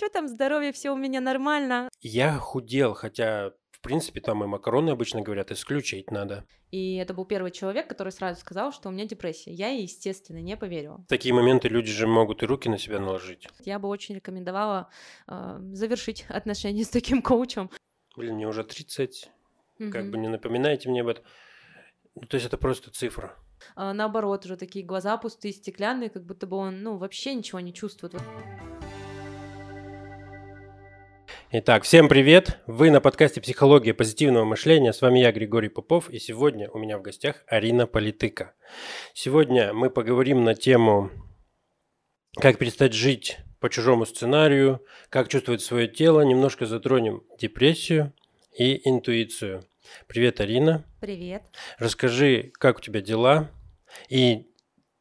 что там, здоровье, все у меня нормально. Я худел, хотя, в принципе, там и макароны обычно говорят, исключить надо. И это был первый человек, который сразу сказал, что у меня депрессия. Я, естественно, не поверила. В такие моменты люди же могут и руки на себя наложить. Я бы очень рекомендовала э, завершить отношения с таким коучем. Блин, мне уже 30, как бы не напоминайте мне об этом. Ну, то есть это просто цифра. А, наоборот, уже такие глаза пустые, стеклянные, как будто бы он, ну, вообще ничего не чувствует. Итак, всем привет! Вы на подкасте «Психология позитивного мышления». С вами я, Григорий Попов, и сегодня у меня в гостях Арина Политыка. Сегодня мы поговорим на тему «Как перестать жить по чужому сценарию», «Как чувствовать свое тело», немножко затронем депрессию и интуицию. Привет, Арина. Привет. Расскажи, как у тебя дела? И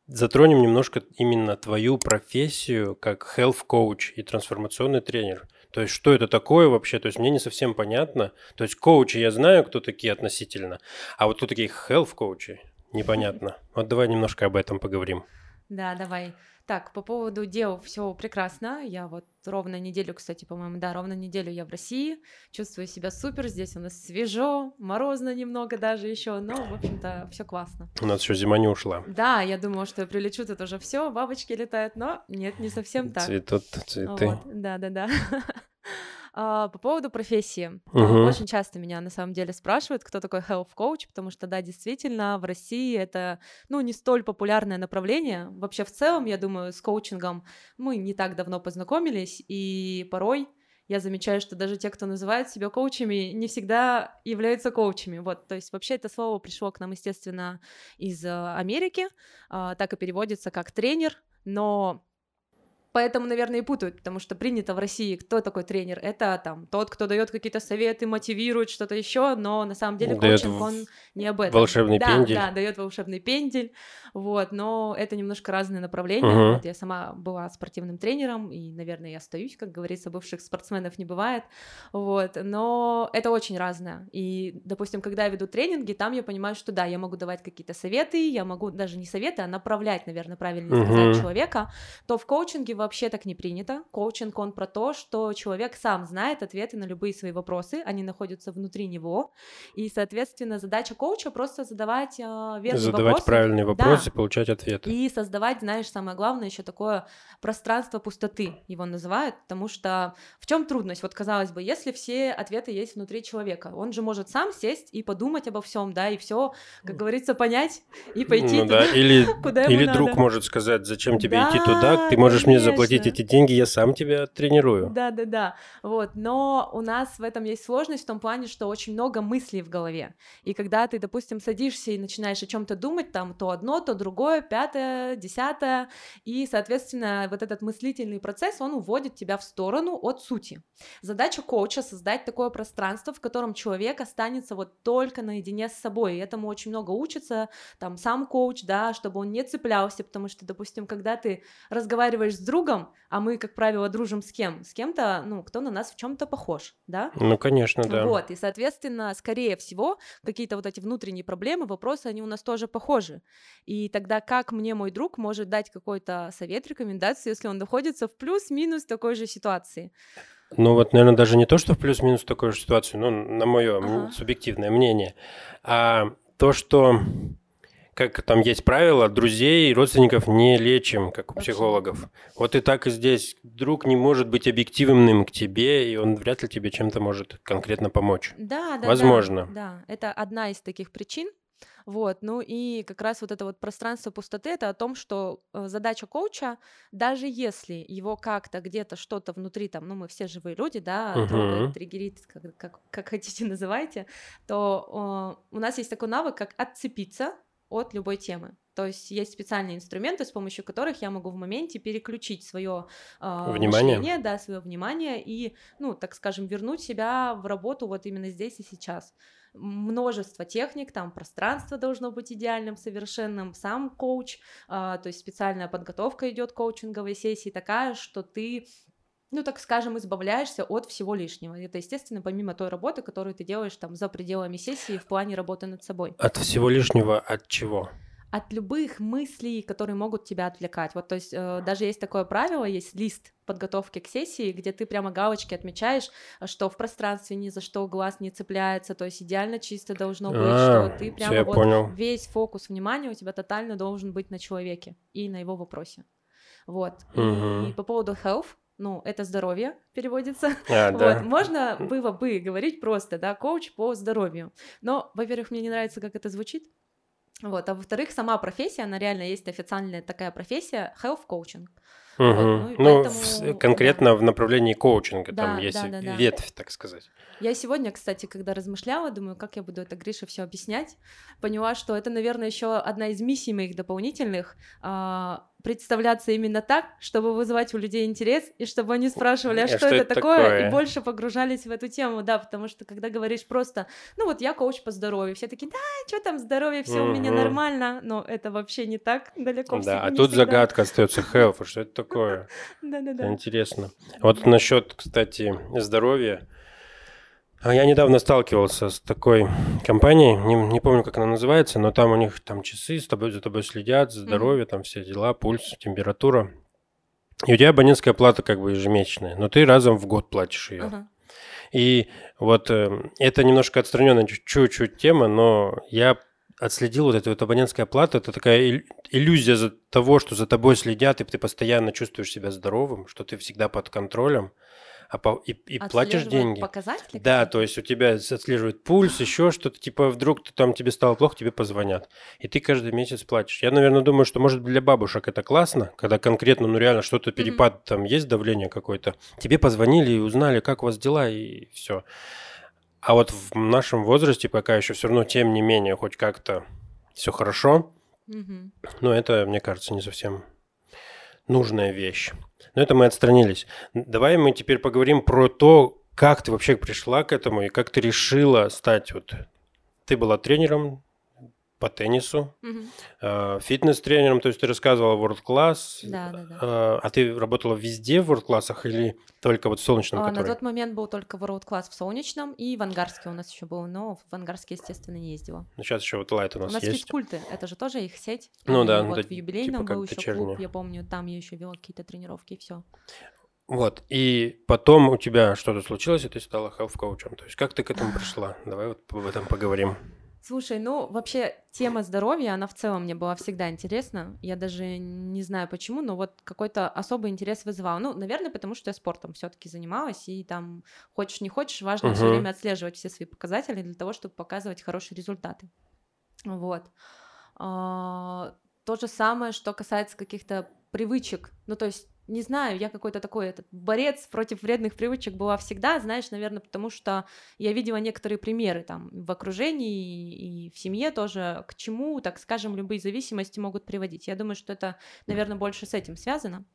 затронем немножко именно твою профессию как health coach и трансформационный тренер. То есть, что это такое вообще? То есть, мне не совсем понятно. То есть, коучи я знаю, кто такие относительно, а вот кто такие health коучи, непонятно. Вот давай немножко об этом поговорим. Да, давай. Так, по поводу дел все прекрасно. Я вот ровно неделю, кстати, по-моему, да, ровно неделю я в России. Чувствую себя супер. Здесь у нас свежо, морозно немного даже еще, но, в общем-то, все классно. У нас еще зима не ушла. Да, я думала, что я прилечу, тут уже все, бабочки летают, но нет, не совсем так. Цветут цветы. Вот, да, да, да. А, по поводу профессии. Uh-huh. Очень часто меня на самом деле спрашивают, кто такой health coach, потому что, да, действительно, в России это, ну, не столь популярное направление. Вообще, в целом, я думаю, с коучингом мы не так давно познакомились, и порой я замечаю, что даже те, кто называют себя коучами, не всегда являются коучами. Вот, то есть вообще это слово пришло к нам, естественно, из э, Америки, а, так и переводится как тренер, но Поэтому, наверное, и путают, потому что принято в России, кто такой тренер? Это там тот, кто дает какие-то советы, мотивирует что-то еще, но на самом деле дает коучинг, он не об этом. Волшебный да, пендель. Да, дает волшебный пендель, вот, но это немножко разные направления. Угу. Вот я сама была спортивным тренером, и, наверное, я остаюсь, как говорится, бывших спортсменов не бывает, вот, но это очень разное. И, допустим, когда я веду тренинги, там я понимаю, что да, я могу давать какие-то советы, я могу даже не советы, а направлять, наверное, правильно сказать, угу. человека, то в коучинге вообще так не принято. Коучинг, он про то, что человек сам знает ответы на любые свои вопросы, они находятся внутри него, и, соответственно, задача коуча просто задавать э, верные задавать вопросы. правильные вопросы, да. получать ответы. И создавать, знаешь, самое главное, еще такое пространство пустоты, его называют, потому что в чем трудность? Вот, казалось бы, если все ответы есть внутри человека, он же может сам сесть и подумать обо всем, да, и все, как говорится, понять и пойти ну, туда, да. или, куда или друг надо. может сказать, зачем тебе да, идти туда, ты можешь мне заплатить эти деньги, я сам тебя тренирую. Да, да, да. Вот. Но у нас в этом есть сложность в том плане, что очень много мыслей в голове. И когда ты, допустим, садишься и начинаешь о чем-то думать, там то одно, то другое, пятое, десятое, и, соответственно, вот этот мыслительный процесс, он уводит тебя в сторону от сути. Задача коуча создать такое пространство, в котором человек останется вот только наедине с собой. И этому очень много учится, там, сам коуч, да, чтобы он не цеплялся, потому что, допустим, когда ты разговариваешь с другом, а мы, как правило, дружим с кем? С кем-то, ну, кто на нас в чем-то похож, да? Ну, конечно, да. Вот, и, соответственно, скорее всего, какие-то вот эти внутренние проблемы, вопросы, они у нас тоже похожи. И тогда как мне мой друг может дать какой-то совет, рекомендацию, если он находится в плюс-минус такой же ситуации? Ну вот, наверное, даже не то, что в плюс-минус такой же ситуации, ну, на мое ага. субъективное мнение, а то, что как там есть правило, друзей и родственников не лечим, как у психологов. Вот и так и здесь. Друг не может быть объективным к тебе, и он вряд ли тебе чем-то может конкретно помочь. Да, да. Возможно. Да, да. это одна из таких причин. Вот, ну и как раз вот это вот пространство пустоты, это о том, что э, задача коуча, даже если его как-то где-то что-то внутри, там, ну мы все живые люди, да, uh-huh. трогает, триггерит, как, как, как хотите называйте, то э, у нас есть такой навык, как отцепиться от любой темы. То есть есть специальные инструменты, с помощью которых я могу в моменте переключить свое э, внимание. мышление, да, свое внимание и, ну, так скажем, вернуть себя в работу вот именно здесь и сейчас. Множество техник, там пространство должно быть идеальным, совершенным, сам коуч, э, то есть специальная подготовка идет коучинговой сессии такая, что ты ну, так скажем, избавляешься от всего лишнего. Это, естественно, помимо той работы, которую ты делаешь там за пределами сессии в плане работы над собой. От всего лишнего от чего? от любых мыслей, которые могут тебя отвлекать. Вот, то есть э, даже есть такое правило, есть лист подготовки к сессии, где ты прямо галочки отмечаешь, что в пространстве ни за что глаз не цепляется, то есть идеально чисто должно быть, а, что ты прямо вот понял. весь фокус внимания у тебя тотально должен быть на человеке и на его вопросе. Вот. Угу. И по поводу health, ну, это здоровье переводится. А, вот. да. Можно было бы говорить просто, да, коуч по здоровью. Но, во-первых, мне не нравится, как это звучит. Вот, а во-вторых, сама профессия, она реально есть официальная такая профессия health coaching. Угу. Вот, ну, ну поэтому, в, конкретно в направлении коучинга, да, там есть да, да, да. ветвь, так сказать. Я сегодня, кстати, когда размышляла, думаю, как я буду это Грише все объяснять, поняла, что это, наверное, еще одна из миссий моих дополнительных а, представляться именно так, чтобы вызывать у людей интерес, и чтобы они спрашивали, а, а что, что это, это такое? такое, и больше погружались в эту тему, да, потому что когда говоришь просто, ну вот я коуч по здоровью, все такие, да, что там здоровье, все у меня нормально, но это вообще не так далеко. Да, а тут всегда. загадка остается health, что это такое? Да-да-да. Интересно. Вот насчет, кстати, здоровья. А я недавно сталкивался с такой компанией, не, не помню, как она называется, но там у них там часы с тобой, за тобой следят, здоровье, mm-hmm. там все дела, пульс, температура. И у тебя абонентская плата как бы ежемесячная, но ты разом в год платишь ее. Uh-huh. И вот э, это немножко отстраненная чуть-чуть тема, но я отследил вот эту вот абонентская плата. Это такая иллюзия за того, что за тобой следят, и ты постоянно чувствуешь себя здоровым, что ты всегда под контролем а по, и, и платишь деньги. показатели? Да, то есть у тебя отслеживает пульс, еще что-то, типа вдруг ты, там тебе стало плохо, тебе позвонят. И ты каждый месяц платишь. Я, наверное, думаю, что может для бабушек это классно, когда конкретно, ну реально что-то перепад, mm-hmm. там есть давление какое-то. Тебе позвонили и узнали, как у вас дела, и все. А вот в нашем возрасте пока еще все равно, тем не менее, хоть как-то все хорошо, mm-hmm. но это, мне кажется, не совсем нужная вещь. Но это мы отстранились. Давай мы теперь поговорим про то, как ты вообще пришла к этому и как ты решила стать вот... Ты была тренером по теннису, угу. фитнес-тренером, то есть ты рассказывала World Class. Да, да, да. Э, а ты работала везде в World Class'ах или только вот в Солнечном? А, который... На тот момент был только World Class в Солнечном и в Ангарске у нас еще был, но в Ангарске, естественно, не ездила. Ну, сейчас еще вот Лайт у нас, у нас есть. физкульты, это же тоже их сеть. Ну да. Вот да, в юбилейном типа был еще вечерняя. клуб, я помню, там я еще вела какие-то тренировки и все. Вот, и потом у тебя что-то случилось, и ты стала health-коучем. То есть как ты к этому пришла? Давай вот об этом поговорим. Слушай, ну вообще тема здоровья, она в целом мне была всегда интересна. Я даже не знаю почему, но вот какой-то особый интерес вызывал. Ну, наверное, потому что я спортом все-таки занималась, и там хочешь не хочешь, важно uh-huh. все время отслеживать все свои показатели для того, чтобы показывать хорошие результаты. Вот. А, то же самое, что касается каких-то привычек. Ну, то есть не знаю, я какой-то такой этот борец против вредных привычек была всегда, знаешь, наверное, потому что я видела некоторые примеры там в окружении и в семье тоже, к чему, так скажем, любые зависимости могут приводить. Я думаю, что это, наверное, больше с этим связано.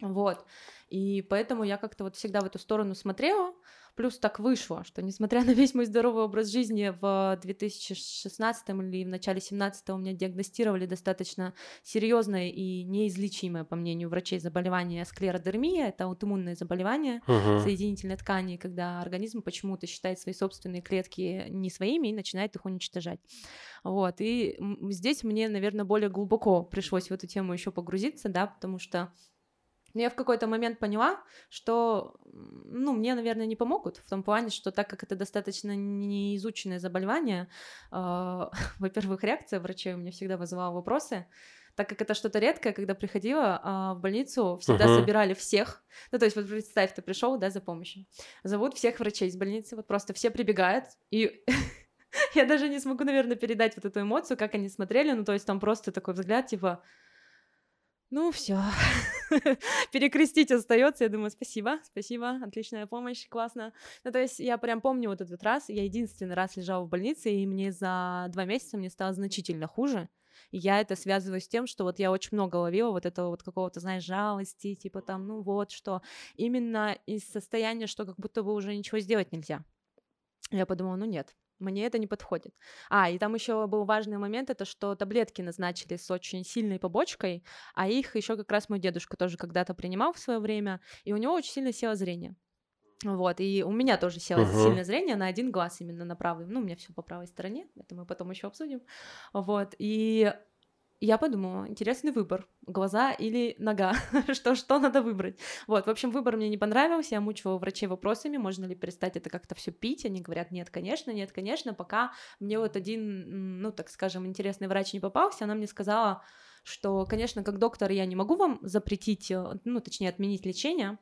Вот. И поэтому я как-то вот всегда в эту сторону смотрела, Плюс так вышло, что несмотря на весь мой здоровый образ жизни в 2016 или в начале 2017 у меня диагностировали достаточно серьезное и неизлечимое, по мнению врачей, заболевание склеродермия. Это аутоиммунное заболевание uh-huh. соединительной ткани, когда организм почему-то считает свои собственные клетки не своими и начинает их уничтожать. Вот. И здесь мне, наверное, более глубоко пришлось в эту тему еще погрузиться, да, потому что но я в какой-то момент поняла, что, ну, мне, наверное, не помогут, в том плане, что так как это достаточно неизученное заболевание, э, во-первых, реакция врачей у меня всегда вызывала вопросы, так как это что-то редкое, когда приходила а, в больницу, всегда uh-huh. собирали всех. Ну, то есть, вот представь, ты пришел, да, за помощью. Зовут всех врачей из больницы, вот просто все прибегают, и я даже не смогу, наверное, передать вот эту эмоцию, как они смотрели, ну, то есть там просто такой взгляд, типа, ну, все. Перекрестить остается. Я думаю, спасибо, спасибо, отличная помощь, классно. Ну, то есть я прям помню вот этот раз. Я единственный раз лежала в больнице, и мне за два месяца мне стало значительно хуже. Я это связываю с тем, что вот я очень много ловила вот этого вот какого-то, знаешь, жалости, типа там, ну вот что. Именно из состояния, что как будто бы уже ничего сделать нельзя. Я подумала, ну нет, мне это не подходит. А, и там еще был важный момент, это что таблетки назначили с очень сильной побочкой, а их еще как раз мой дедушка тоже когда-то принимал в свое время, и у него очень сильно село зрение. Вот, и у меня тоже село uh-huh. сильное зрение на один глаз, именно на правый. Ну, у меня все по правой стороне, это мы потом еще обсудим. Вот, и я подумала, интересный выбор, глаза или нога, что, что надо выбрать. Вот, в общем, выбор мне не понравился, я мучила врачей вопросами, можно ли перестать это как-то все пить, они говорят, нет, конечно, нет, конечно, пока мне вот один, ну, так скажем, интересный врач не попался, она мне сказала, что, конечно, как доктор я не могу вам запретить, э, ну, точнее, отменить лечение,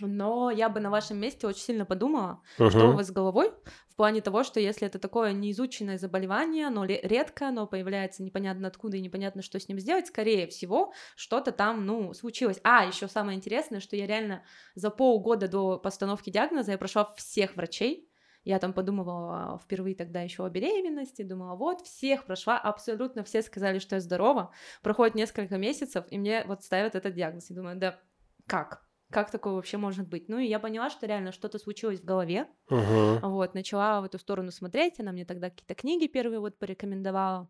но я бы на вашем месте очень сильно подумала, uh-huh. что у вас с головой, в плане того, что если это такое неизученное заболевание, оно редко, оно появляется непонятно откуда и непонятно, что с ним сделать, скорее всего, что-то там, ну, случилось. А, еще самое интересное, что я реально за полгода до постановки диагноза я прошла всех врачей, я там подумывала впервые тогда еще о беременности, думала, вот, всех прошла, абсолютно все сказали, что я здорова. Проходит несколько месяцев, и мне вот ставят этот диагноз. И думаю, да как? Как такое вообще может быть? Ну и я поняла, что реально что-то случилось в голове. Uh-huh. Вот, начала в эту сторону смотреть, она мне тогда какие-то книги первые вот порекомендовала.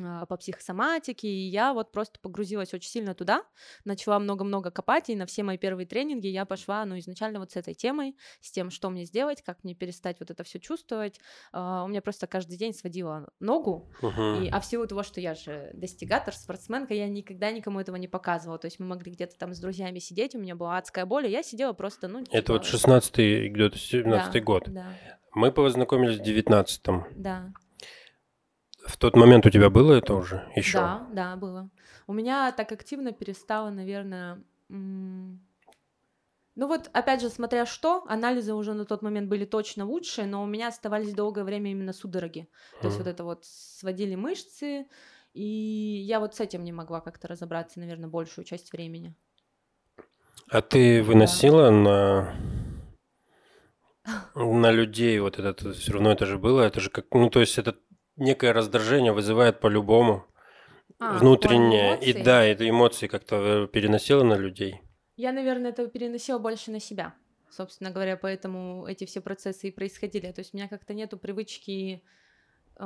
А, по психосоматике, и я вот просто погрузилась очень сильно туда, начала много-много копать, и на все мои первые тренинги я пошла, ну, изначально вот с этой темой, с тем, что мне сделать, как мне перестать вот это все чувствовать. Uh, у меня просто каждый день сводила ногу, uh-huh. и, а в силу того, что я же достигатор, спортсменка, я никогда никому этого не показывала, то есть мы могли где-то там с друзьями сидеть, у меня была адская боль, и я сидела просто, ну... Это типа... вот 16-й, где-то 17-й да, год. Да. Мы познакомились в 19-м. Да. В тот момент у тебя было это уже еще? Да, да, было. У меня так активно перестало, наверное, ну вот, опять же, смотря что, анализы уже на тот момент были точно лучшие, но у меня оставались долгое время именно судороги. То есть вот это вот сводили мышцы, и я вот с этим не могла как-то разобраться, наверное, большую часть времени. А ты выносила да. на на людей вот это все равно это же было, это же как, ну то есть это некое раздражение вызывает по-любому. А, внутреннее. И да, это эмоции как-то э, переносила на людей. Я, наверное, это переносила больше на себя. Собственно говоря, поэтому эти все процессы и происходили. То есть у меня как-то нету привычки. Э,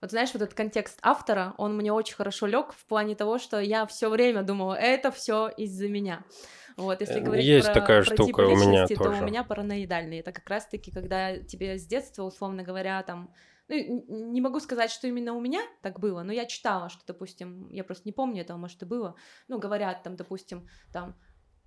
вот знаешь, вот этот контекст автора, он мне очень хорошо лег в плане того, что я все время думала, это все из-за меня. Вот, если э, говорить Есть про, такая про штука тип у меня то тоже. у меня параноидальный. Это как раз-таки, когда тебе с детства, условно говоря, там ну, не могу сказать, что именно у меня так было, но я читала, что, допустим, я просто не помню этого, может, и было, ну, говорят там, допустим, там,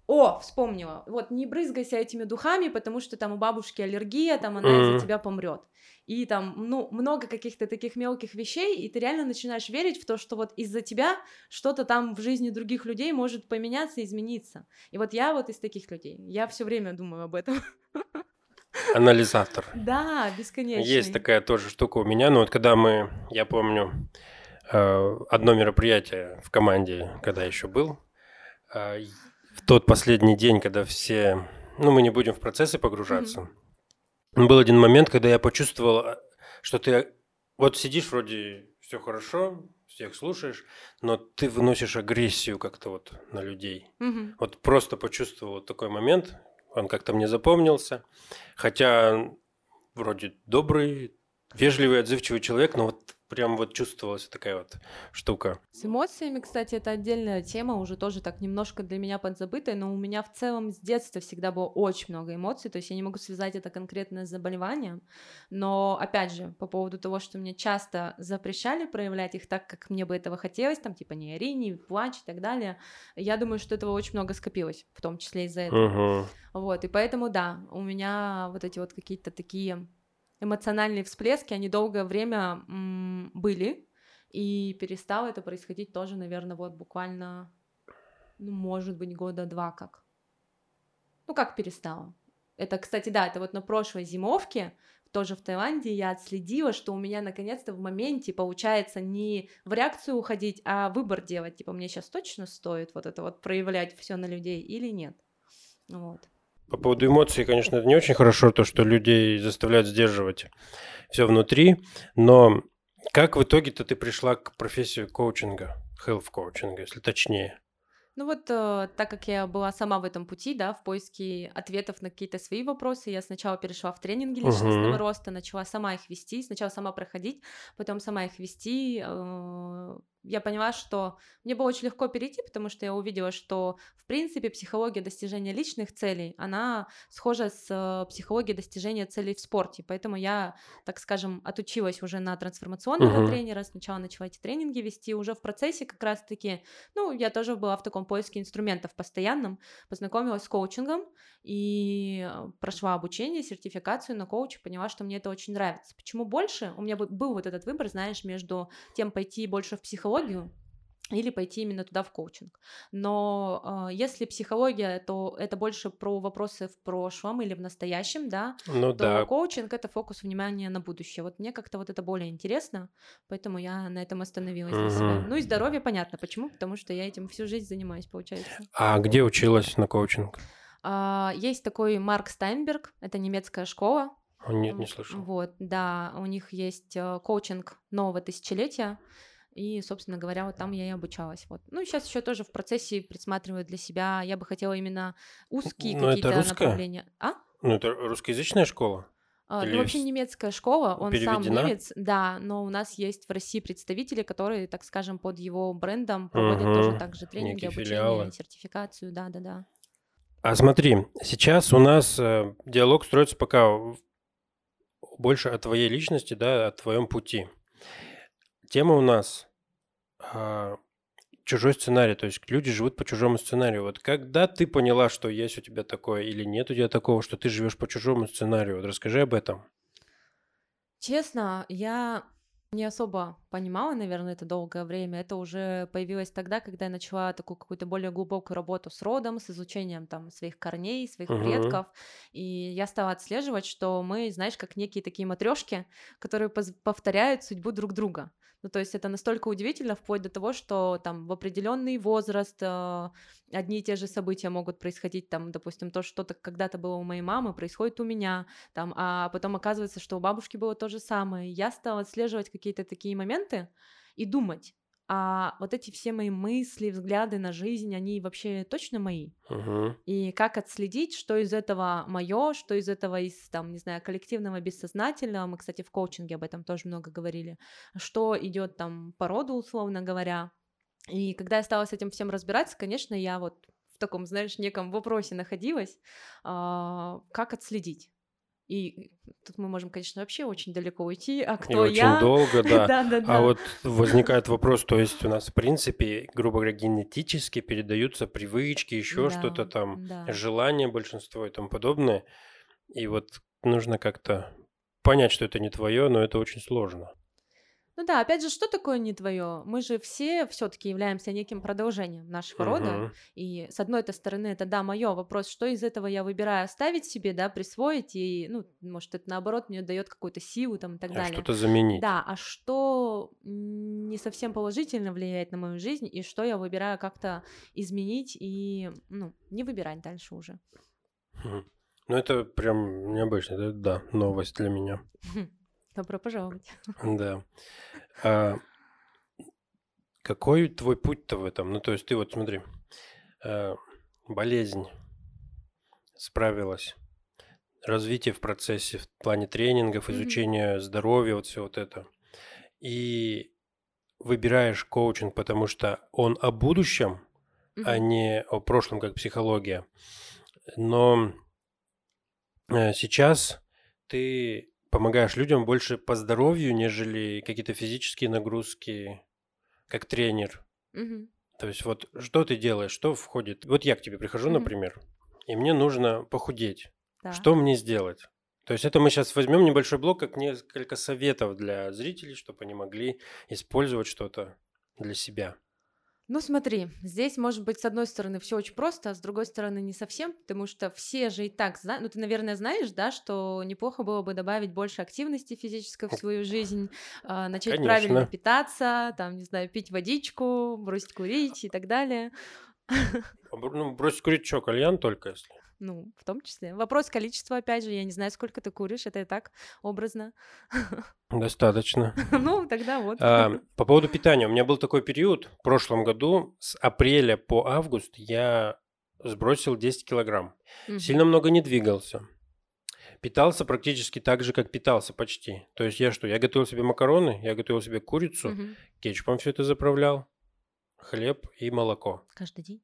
о, вспомнила. Вот не брызгайся этими духами, потому что там у бабушки аллергия, там она mm-hmm. из-за тебя помрет. И там, ну, много каких-то таких мелких вещей, и ты реально начинаешь верить в то, что вот из-за тебя что-то там в жизни других людей может поменяться, измениться. И вот я вот из таких людей. Я все время думаю об этом. Анализатор. Да, бесконечно. Есть такая тоже штука у меня. Но вот когда мы, я помню, э, одно мероприятие в команде, когда еще был, э, в тот последний день, когда все, ну, мы не будем в процессы погружаться, mm-hmm. был один момент, когда я почувствовал, что ты вот сидишь вроде все хорошо, всех слушаешь, но ты выносишь агрессию как-то вот на людей. Mm-hmm. Вот просто почувствовал вот такой момент, он как-то мне запомнился. Хотя вроде добрый, вежливый, отзывчивый человек, но вот прям вот чувствовалась такая вот штука. С эмоциями, кстати, это отдельная тема, уже тоже так немножко для меня подзабытая, но у меня в целом с детства всегда было очень много эмоций, то есть я не могу связать это конкретно с заболеванием, но, опять же, по поводу того, что мне часто запрещали проявлять их так, как мне бы этого хотелось, там, типа, не ори, не плачь и так далее, я думаю, что этого очень много скопилось, в том числе из-за этого. Угу. Вот, и поэтому, да, у меня вот эти вот какие-то такие эмоциональные всплески, они долгое время м, были, и перестало это происходить тоже, наверное, вот буквально, ну, может быть, года два как. Ну, как перестало? Это, кстати, да, это вот на прошлой зимовке, тоже в Таиланде, я отследила, что у меня наконец-то в моменте получается не в реакцию уходить, а выбор делать. Типа, мне сейчас точно стоит вот это вот проявлять все на людей или нет. Вот. По поводу эмоций, конечно, это не очень хорошо, то, что людей заставляют сдерживать все внутри, но как в итоге-то ты пришла к профессии коучинга, health коучинга, если точнее? Ну вот, э, так как я была сама в этом пути, да, в поиске ответов на какие-то свои вопросы, я сначала перешла в тренинги личностного uh-huh. роста, начала сама их вести, сначала сама проходить, потом сама их вести, э, я поняла, что мне было очень легко перейти, потому что я увидела, что, в принципе, психология достижения личных целей, она схожа с э, психологией достижения целей в спорте, поэтому я, так скажем, отучилась уже на трансформационного uh-huh. тренера, сначала начала эти тренинги вести, уже в процессе как раз-таки, ну, я тоже была в таком поиске инструментов постоянном, познакомилась с коучингом и э, прошла обучение, сертификацию на коуча, поняла, что мне это очень нравится. Почему больше? У меня был вот этот выбор, знаешь, между тем пойти больше в психологию, или пойти именно туда в коучинг. Но э, если психология, то это больше про вопросы в прошлом или в настоящем, да. Ну то да. коучинг это фокус внимания на будущее. Вот мне как-то вот это более интересно, поэтому я на этом остановилась для себя. Ну и здоровье понятно, почему? Потому что я этим всю жизнь занимаюсь, получается. А где училась на коучинг? А, есть такой Марк Стайнберг, это немецкая школа. Нет, не слышал. Вот, да, у них есть э, коучинг нового тысячелетия. И, собственно говоря, вот там я и обучалась. Вот. Ну, сейчас еще тоже в процессе присматриваю для себя. Я бы хотела именно узкие Но какие-то это русская? направления. А? Ну, это русскоязычная школа? А, Или ну, вообще немецкая школа, он сам переведена? немец, да, но у нас есть в России представители, которые, так скажем, под его брендом проводят Мгм. тоже также тренинги, Некие обучение, филиалы. сертификацию, да-да-да. А смотри, сейчас у нас э, диалог строится пока больше о твоей личности, да, о твоем пути. Тема у нас а, чужой сценарий, то есть люди живут по чужому сценарию. Вот когда ты поняла, что есть у тебя такое или нет у тебя такого, что ты живешь по чужому сценарию, вот расскажи об этом. Честно, я не особо понимала, наверное, это долгое время. Это уже появилось тогда, когда я начала такую какую-то более глубокую работу с родом, с изучением там своих корней, своих Мгм. предков. И я стала отслеживать, что мы, знаешь, как некие такие матрешки, которые повторяют судьбу друг друга. Ну, то есть это настолько удивительно, вплоть до того, что там в определенный возраст э, одни и те же события могут происходить, там, допустим, то, что то когда-то было у моей мамы, происходит у меня, там, а потом оказывается, что у бабушки было то же самое. Я стала отслеживать какие-то такие моменты и думать, а вот эти все мои мысли, взгляды на жизнь, они вообще точно мои? Мгм. И как отследить, что из этого мое, что из этого из, там, не знаю, коллективного бессознательного, мы, кстати, в коучинге об этом тоже много говорили, что идет там по роду, условно говоря. И когда я стала с этим всем разбираться, конечно, я вот в таком, знаешь, неком вопросе находилась, а, как отследить. И тут мы можем, конечно, вообще очень далеко уйти, а И кто очень я? долго, да. Да, да, А да. вот возникает вопрос, то есть у нас, в принципе, грубо говоря, генетически передаются привычки, еще Да, что-то там, да. желания большинство и тому подобное. И вот нужно как-то понять, что это не твое, но это очень сложно. Ну да, опять же, что такое не твое? Мы же все все-таки являемся неким продолжением нашего рода. Мгм. И с одной этой стороны, это да, мое вопрос, что из этого я выбираю оставить себе, да, присвоить, и, ну, может, это наоборот мне дает какую-то силу там и так А далее. что-то заменить. Да, а что не совсем положительно влияет на мою жизнь, и что я выбираю как-то изменить и, ну, не выбирать дальше уже. Ну, это прям необычно, да, новость для меня. Добро пожаловать. Да. А какой твой путь-то в этом? Ну, то есть ты вот смотри, э, болезнь справилась, развитие в процессе в плане тренингов, Мгм. изучения здоровья, вот все вот это. И выбираешь коучинг, потому что он о будущем, а Мгм. не о прошлом, как психология. Но э, сейчас ты помогаешь людям больше по здоровью, нежели какие-то физические нагрузки, как тренер. Мгм. То есть вот что ты делаешь, что входит? Вот я к тебе прихожу, Мгм. например, и мне нужно похудеть. Да. Что мне сделать? То есть это мы сейчас возьмем небольшой блок, как несколько советов для зрителей, чтобы они могли использовать что-то для себя. Ну смотри, здесь может быть с одной стороны все очень просто, а с другой стороны не совсем, потому что все же и так знают, ну ты, наверное, знаешь, да, что неплохо было бы добавить больше активности физической в свою жизнь, а, начать Конечно. правильно питаться, там, не знаю, пить водичку, бросить курить и так далее. Ну, бросить курить что, кальян только если? Ну, в том числе. Вопрос количества, опять же, я не знаю, сколько ты куришь, это и так образно. Достаточно. Ну, тогда вот. А, по поводу питания. У меня был такой период в прошлом году, с апреля по август я сбросил 10 килограмм. Сильно много не двигался. питался практически так же, как питался почти. То есть я что, я готовил себе макароны, я готовил себе курицу, кетчупом все это заправлял, хлеб и молоко. Каждый день?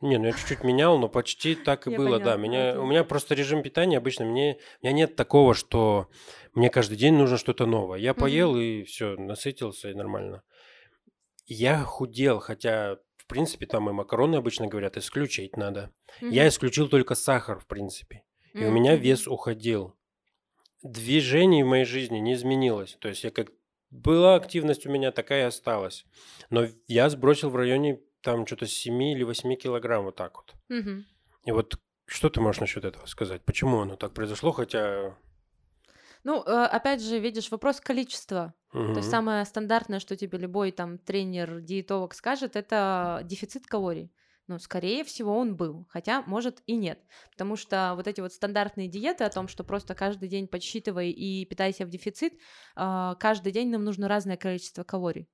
Не, ну я чуть-чуть менял, но почти так и было, да. Меня, у меня просто режим питания обычно, мне, у меня нет такого, что мне каждый день нужно что-то новое. Я поел и все, насытился и нормально. Я худел, хотя, в принципе, там и макароны обычно говорят, исключить надо. Я исключил только сахар, в принципе. И у меня вес уходил. Движений в моей жизни не изменилось. То есть я как была активность у меня, такая и осталась. Но я сбросил в районе там что-то 7 или 8 килограмм вот так вот. Угу. И вот что ты можешь насчет этого сказать? Почему оно так произошло, хотя... Ну, э, опять же, видишь, вопрос количества. Угу. То есть самое стандартное, что тебе любой там тренер, диетолог скажет, это дефицит калорий. Ну, скорее всего, он был, хотя, может, и нет. Потому что вот эти вот стандартные диеты о том, что просто каждый день подсчитывай и питайся в дефицит, э, каждый день нам нужно разное количество калорий.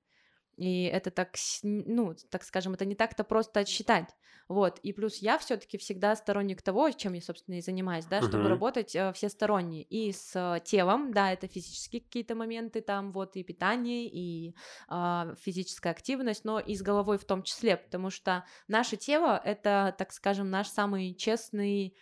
И это так, ну, так скажем, это не так-то просто отсчитать. Вот. И плюс я все-таки всегда сторонник того, чем я, собственно, и занимаюсь, да, чтобы uh-huh. работать э, всесторонне. И с э, телом, да, это физические какие-то моменты, там вот и питание, и э, физическая активность, но и с головой в том числе, потому что наше тело это, так скажем, наш самый честный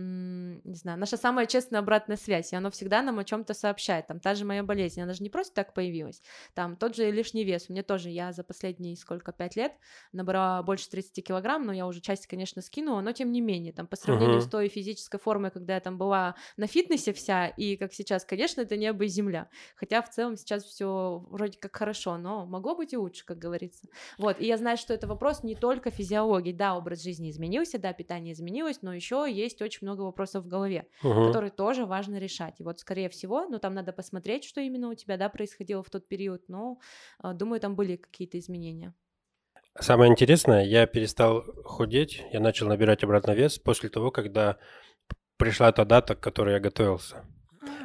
не знаю, наша самая честная обратная связь, и оно всегда нам о чем-то сообщает. Там та же моя болезнь, она же не просто так появилась. Там тот же лишний вес. У меня тоже, я за последние сколько, пять лет набрала больше 30 килограмм, но я уже часть, конечно, скинула, но тем не менее, там по сравнению uh-huh. с той физической формой, когда я там была на фитнесе вся, и как сейчас, конечно, это небо и земля. Хотя в целом сейчас все вроде как хорошо, но могло быть и лучше, как говорится. Вот, и я знаю, что это вопрос не только физиологии. Да, образ жизни изменился, да, питание изменилось, но еще есть очень много вопросов в голове, угу. которые тоже важно решать. И вот, скорее всего, ну, там надо посмотреть, что именно у тебя, да, происходило в тот период, но, а, думаю, там были какие-то изменения. Самое интересное, я перестал худеть, я начал набирать обратно вес после того, когда пришла та дата, к которой я готовился.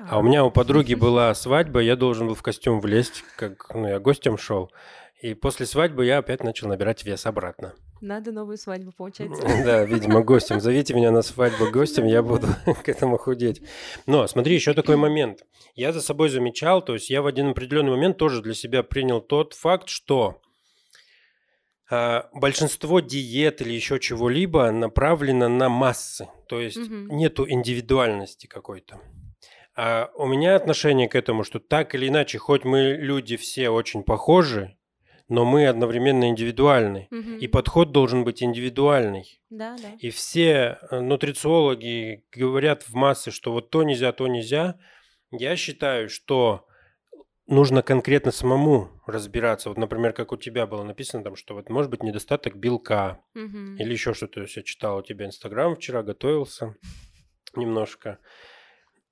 А у а. меня у подруги была свадьба, я должен был в костюм влезть, как ну, я гостем шел. И после свадьбы я опять начал набирать вес обратно. Надо новую свадьбу, получается. Да, видимо, гостем. Зовите меня на свадьбу гостем, я буду к этому худеть. Но смотри, еще такой момент. Я за собой замечал, то есть я в один определенный момент тоже для себя принял тот факт, что э, большинство диет или еще чего-либо направлено на массы. То есть угу. нету индивидуальности какой-то. А у меня отношение к этому, что так или иначе, хоть мы люди все очень похожи, но мы одновременно индивидуальны. Угу. И подход должен быть индивидуальный. Да, да. И все э, нутрициологи говорят в массы, что вот то нельзя, то нельзя. Я считаю, что нужно конкретно самому разбираться. Вот, например, как у тебя было написано там, что вот может быть недостаток белка угу. или еще что-то. Я читал у тебя Инстаграм вчера, готовился немножко.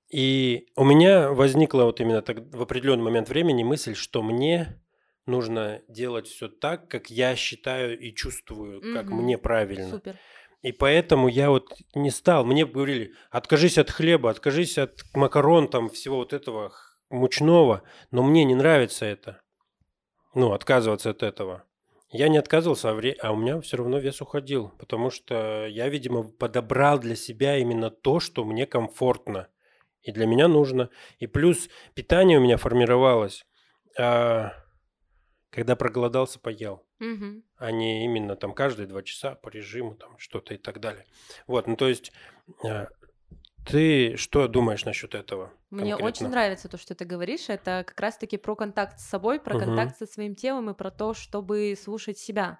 И у меня возникла вот именно так, в определенный момент времени мысль, что мне нужно делать все так, как я считаю и чувствую, mm-hmm. как мне правильно. Супер. И поэтому я вот не стал. Мне говорили, откажись от хлеба, откажись от макарон, там всего вот этого мучного. Но мне не нравится это. Ну, отказываться от этого. Я не отказывался, а, вре... а у меня все равно вес уходил. Потому что я, видимо, подобрал для себя именно то, что мне комфортно. И для меня нужно. И плюс питание у меня формировалось. А когда проголодался, поел. Угу. А не именно там каждые два часа по режиму, там что-то и так далее. Вот, ну то есть э, ты что думаешь насчет этого? Мне конкретно? очень нравится то, что ты говоришь. Это как раз-таки про контакт с собой, про угу. контакт со своим телом и про то, чтобы слушать себя.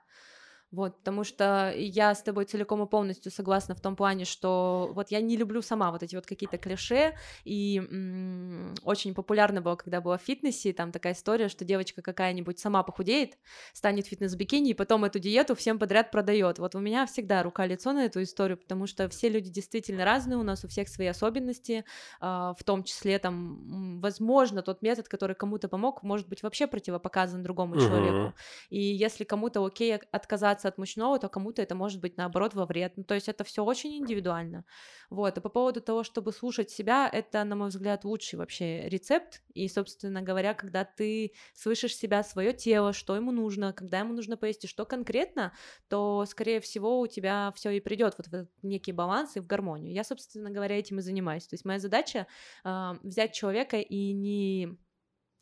Вот, потому что я с тобой целиком и полностью согласна в том плане, что вот я не люблю сама вот эти вот какие-то клише, и м- очень популярно было, когда была в фитнесе, там такая история, что девочка какая-нибудь сама похудеет, станет фитнес-бикини, и потом эту диету всем подряд продает. Вот у меня всегда рука-лицо на эту историю, потому что все люди действительно разные, у нас у всех свои особенности, э, в том числе там, возможно, тот метод, который кому-то помог, может быть вообще противопоказан другому uh-huh. человеку. И если кому-то окей отказаться отказаться от мучного, то кому-то это может быть наоборот во вред. Ну, то есть это все очень индивидуально. Вот. И по поводу того, чтобы слушать себя, это, на мой взгляд, лучший вообще рецепт. И, собственно говоря, когда ты слышишь себя, свое тело, что ему нужно, когда ему нужно поесть и что конкретно, то, скорее всего, у тебя все и придет вот в этот некий баланс и в гармонию. Я, собственно говоря, этим и занимаюсь. То есть моя задача э, взять человека и не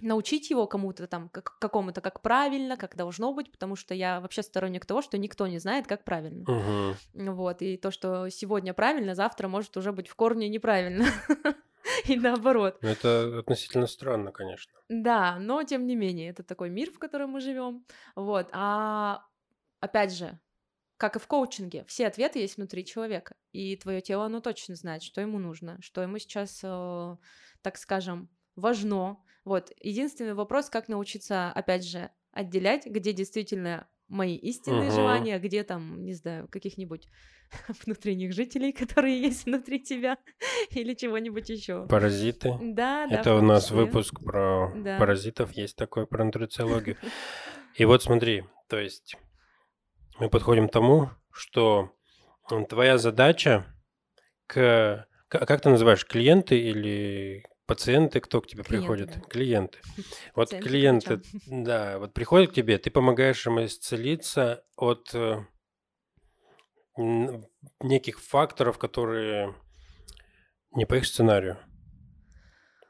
научить его кому-то там, как, какому-то, как правильно, как должно быть, потому что я вообще сторонник того, что никто не знает, как правильно. Угу. Вот, и то, что сегодня правильно, завтра может уже быть в корне неправильно. И наоборот. Ну, это относительно странно, конечно. Да, но тем не менее, это такой мир, в котором мы живем. Вот. А опять же, как и в коучинге, все ответы есть внутри человека. И твое тело, оно точно знает, что ему нужно, что ему сейчас, э, так скажем, важно, вот, единственный вопрос, как научиться, опять же, отделять, где действительно мои истинные uh-huh. желания, где там, не знаю, каких-нибудь внутренних жителей, которые есть внутри тебя, или чего-нибудь еще. Паразиты. Да, да. Это у нас числе. выпуск про да. паразитов, есть такой про нутрициологию. И вот смотри, то есть мы подходим к тому, что твоя задача к... Как ты называешь, клиенты или пациенты, кто к тебе клиенты, приходит? Да. Клиенты. Вот Пациенты клиенты, да, вот приходят к тебе, ты помогаешь им исцелиться от э, неких факторов, которые не по их сценарию.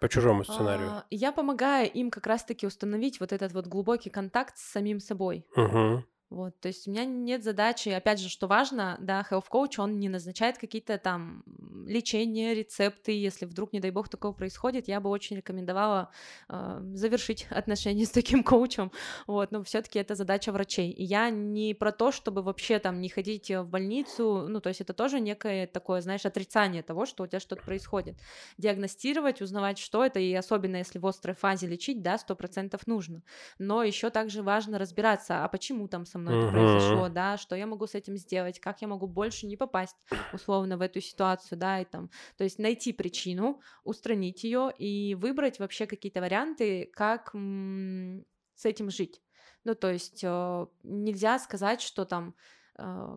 По чужому сценарию. А, я помогаю им как раз-таки установить вот этот вот глубокий контакт с самим собой. Угу. Вот, то есть у меня нет задачи, опять же, что важно, да, health coach, он не назначает какие-то там лечения, рецепты, если вдруг, не дай бог, такое происходит, я бы очень рекомендовала э, завершить отношения с таким коучем, вот, но все таки это задача врачей, и я не про то, чтобы вообще там не ходить в больницу, ну, то есть это тоже некое такое, знаешь, отрицание того, что у тебя что-то происходит, диагностировать, узнавать, что это, и особенно если в острой фазе лечить, да, сто процентов нужно, но еще также важно разбираться, а почему там со мной uh-huh. это произошло, да, что я могу с этим сделать, как я могу больше не попасть условно в эту ситуацию, да, и там, то есть найти причину, устранить ее и выбрать вообще какие-то варианты, как м- с этим жить. Ну, то есть э, нельзя сказать, что там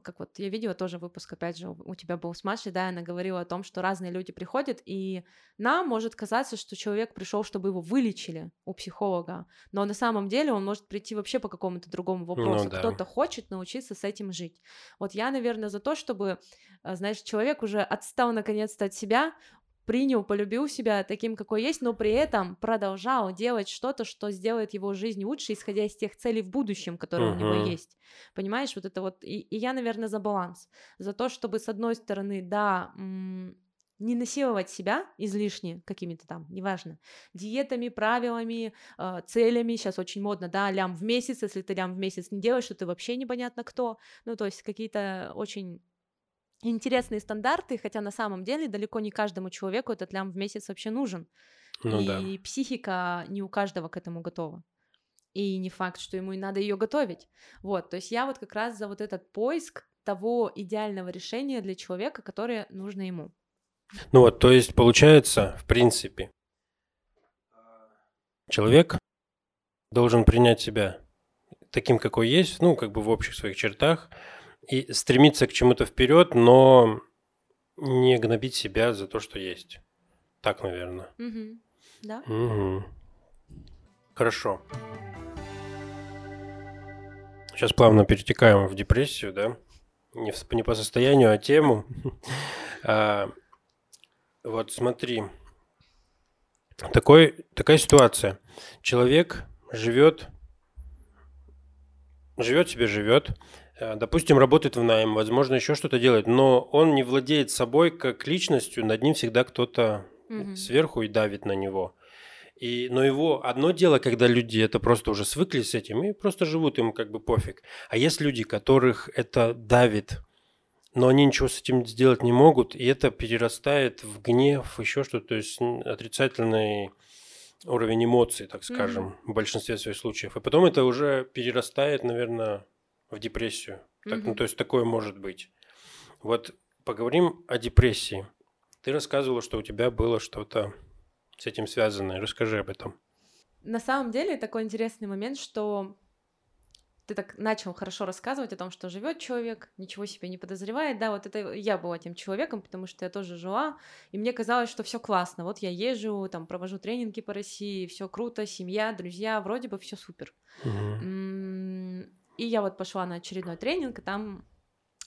как вот я видела тоже выпуск, опять же, у тебя был с Машей, да, она говорила о том, что разные люди приходят, и нам может казаться, что человек пришел, чтобы его вылечили у психолога, но на самом деле он может прийти вообще по какому-то другому вопросу. Ну, да. Кто-то хочет научиться с этим жить. Вот я, наверное, за то, чтобы, а, знаешь, человек уже отстал наконец-то от себя, принял, полюбил себя таким, какой есть, но при этом продолжал делать что-то, что сделает его жизнь лучше, исходя из тех целей в будущем, которые uh-huh. у него есть. Понимаешь, вот это вот. И, и я, наверное, за баланс. За то, чтобы, с одной стороны, да, м- не насиловать себя излишне какими-то там, неважно, диетами, правилами, э, целями, сейчас очень модно, да, лям в месяц, если ты лям в месяц не делаешь, то ты вообще непонятно кто, ну, то есть какие-то очень интересные стандарты, хотя на самом деле далеко не каждому человеку этот лям в месяц вообще нужен. Ну, и да. психика не у каждого к этому готова. И не факт, что ему и надо ее готовить. Вот, то есть я вот как раз за вот этот поиск того идеального решения для человека, которое нужно ему. Ну вот, то есть получается, в принципе, человек должен принять себя таким, какой есть, ну, как бы в общих своих чертах, и стремиться к чему-то вперед, но не гнобить себя за то, что есть. Так, наверное. Угу. Да. Угу. Хорошо. Сейчас плавно перетекаем в депрессию, да? Не, в, не по состоянию, а тему. а, вот смотри. Такой, такая ситуация. Человек живет, живет себе, живет, допустим, работает в найм, возможно, еще что-то делает, но он не владеет собой как личностью, над ним всегда кто-то угу. сверху и давит на него. И, но его одно дело, когда люди это просто уже свыклись с этим и просто живут, им как бы пофиг. А есть люди, которых это давит, но они ничего с этим сделать не могут, и это перерастает в гнев, еще что-то, то есть отрицательный уровень эмоций, так скажем, mm-hmm. в большинстве своих случаев. И потом это уже перерастает, наверное, в депрессию. Так, mm-hmm. Ну, то есть такое может быть. Вот поговорим о депрессии. Ты рассказывала, что у тебя было что-то с этим связанное. Расскажи об этом. На самом деле такой интересный момент, что ты так начал хорошо рассказывать о том, что живет человек, ничего себе не подозревает, да, вот это я была тем человеком, потому что я тоже жила, и мне казалось, что все классно, вот я езжу, там провожу тренинги по России, все круто, семья, друзья, вроде бы все супер. Мгм. И я вот пошла на очередной тренинг, и там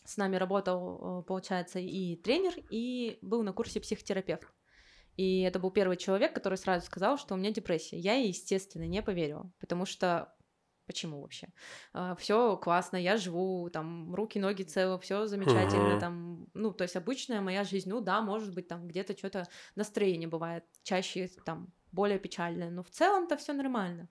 с нами работал, э, получается, и тренер, и был на курсе психотерапевт. И это был первый человек, который сразу сказал, что у меня депрессия. Я, естественно, не поверила, потому что Почему вообще? все классно, я живу, там, руки, ноги целы, все замечательно, Мгм. там, ну, то есть обычная моя жизнь, ну да, может быть, там где-то что-то настроение бывает, чаще там более печальное, но в целом-то все нормально.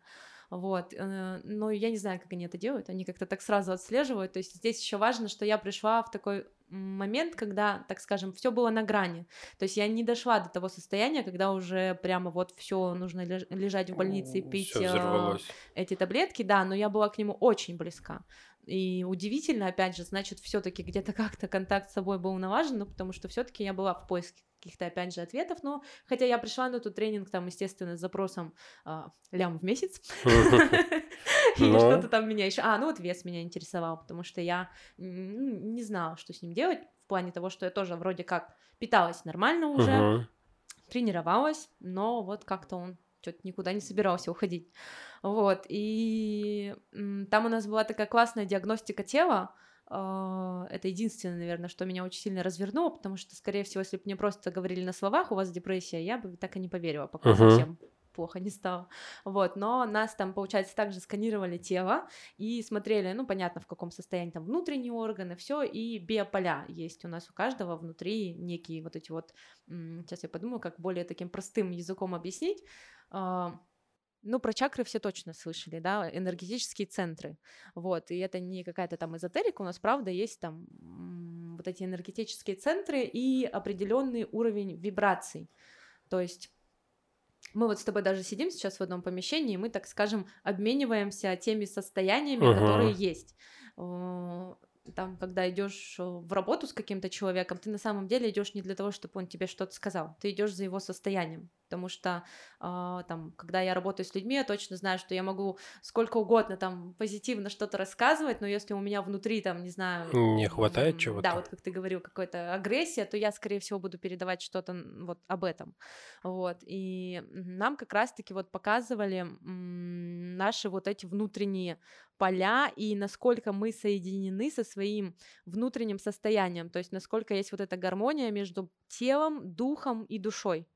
Вот, э, но я не знаю, как они это делают, они как-то так сразу отслеживают, то есть здесь еще важно, что я пришла в такой момент, когда, так скажем, все было на грани. То есть я не дошла до того состояния, когда уже прямо вот все нужно леж- лежать в больнице и пить э, эти таблетки, да, но я была к нему очень близка. И удивительно, опять же, значит, все-таки где-то как-то контакт с собой был налажен, ну, потому что все-таки я была в поиске каких-то, опять же, ответов, но хотя я пришла на этот тренинг, там, естественно, с запросом а, лям в месяц, и Ну. что-то там меня еще... А, ну вот вес меня интересовал, потому что я не знала, что с ним делать, в плане того, что я тоже вроде как питалась нормально уже, тренировалась, но вот как-то он что-то никуда не собирался уходить. Вот, и там у нас была такая классная диагностика тела, это единственное, наверное, что меня очень сильно развернуло, потому что, скорее всего, если бы мне просто говорили на словах, у вас депрессия, я бы так и не поверила, пока Мгм. совсем плохо не стало. Вот, но нас там, получается, также сканировали тело и смотрели, ну, понятно, в каком состоянии там внутренние органы, все, и биополя есть у нас у каждого внутри некие вот эти вот, сейчас я подумаю, как более таким простым языком объяснить, а, ну, про чакры все точно слышали, да, энергетические центры, вот, и это не какая-то там эзотерика, у нас, правда, есть там вот эти энергетические центры и определенный уровень вибраций, то есть мы вот с тобой даже сидим сейчас в одном помещении, и мы, так скажем, обмениваемся теми состояниями, Мгм. которые есть. Э, Там, когда идешь в работу с каким-то человеком, ты на самом деле идешь не для того, чтобы он тебе что-то сказал, ты идешь за его состоянием. Потому что а, там, когда я работаю с людьми, я точно знаю, что я могу сколько угодно там позитивно что-то рассказывать, но если у меня внутри там, не знаю, Не хватает чего-то. Да, вот как ты говорил, какая-то агрессия, то я, скорее всего, буду передавать что-то вот об этом. Вот. И нам как раз-таки вот показывали наши вот эти внутренние поля и насколько мы соединены со своим внутренним состоянием, то есть насколько есть вот эта гармония между телом, духом и душой.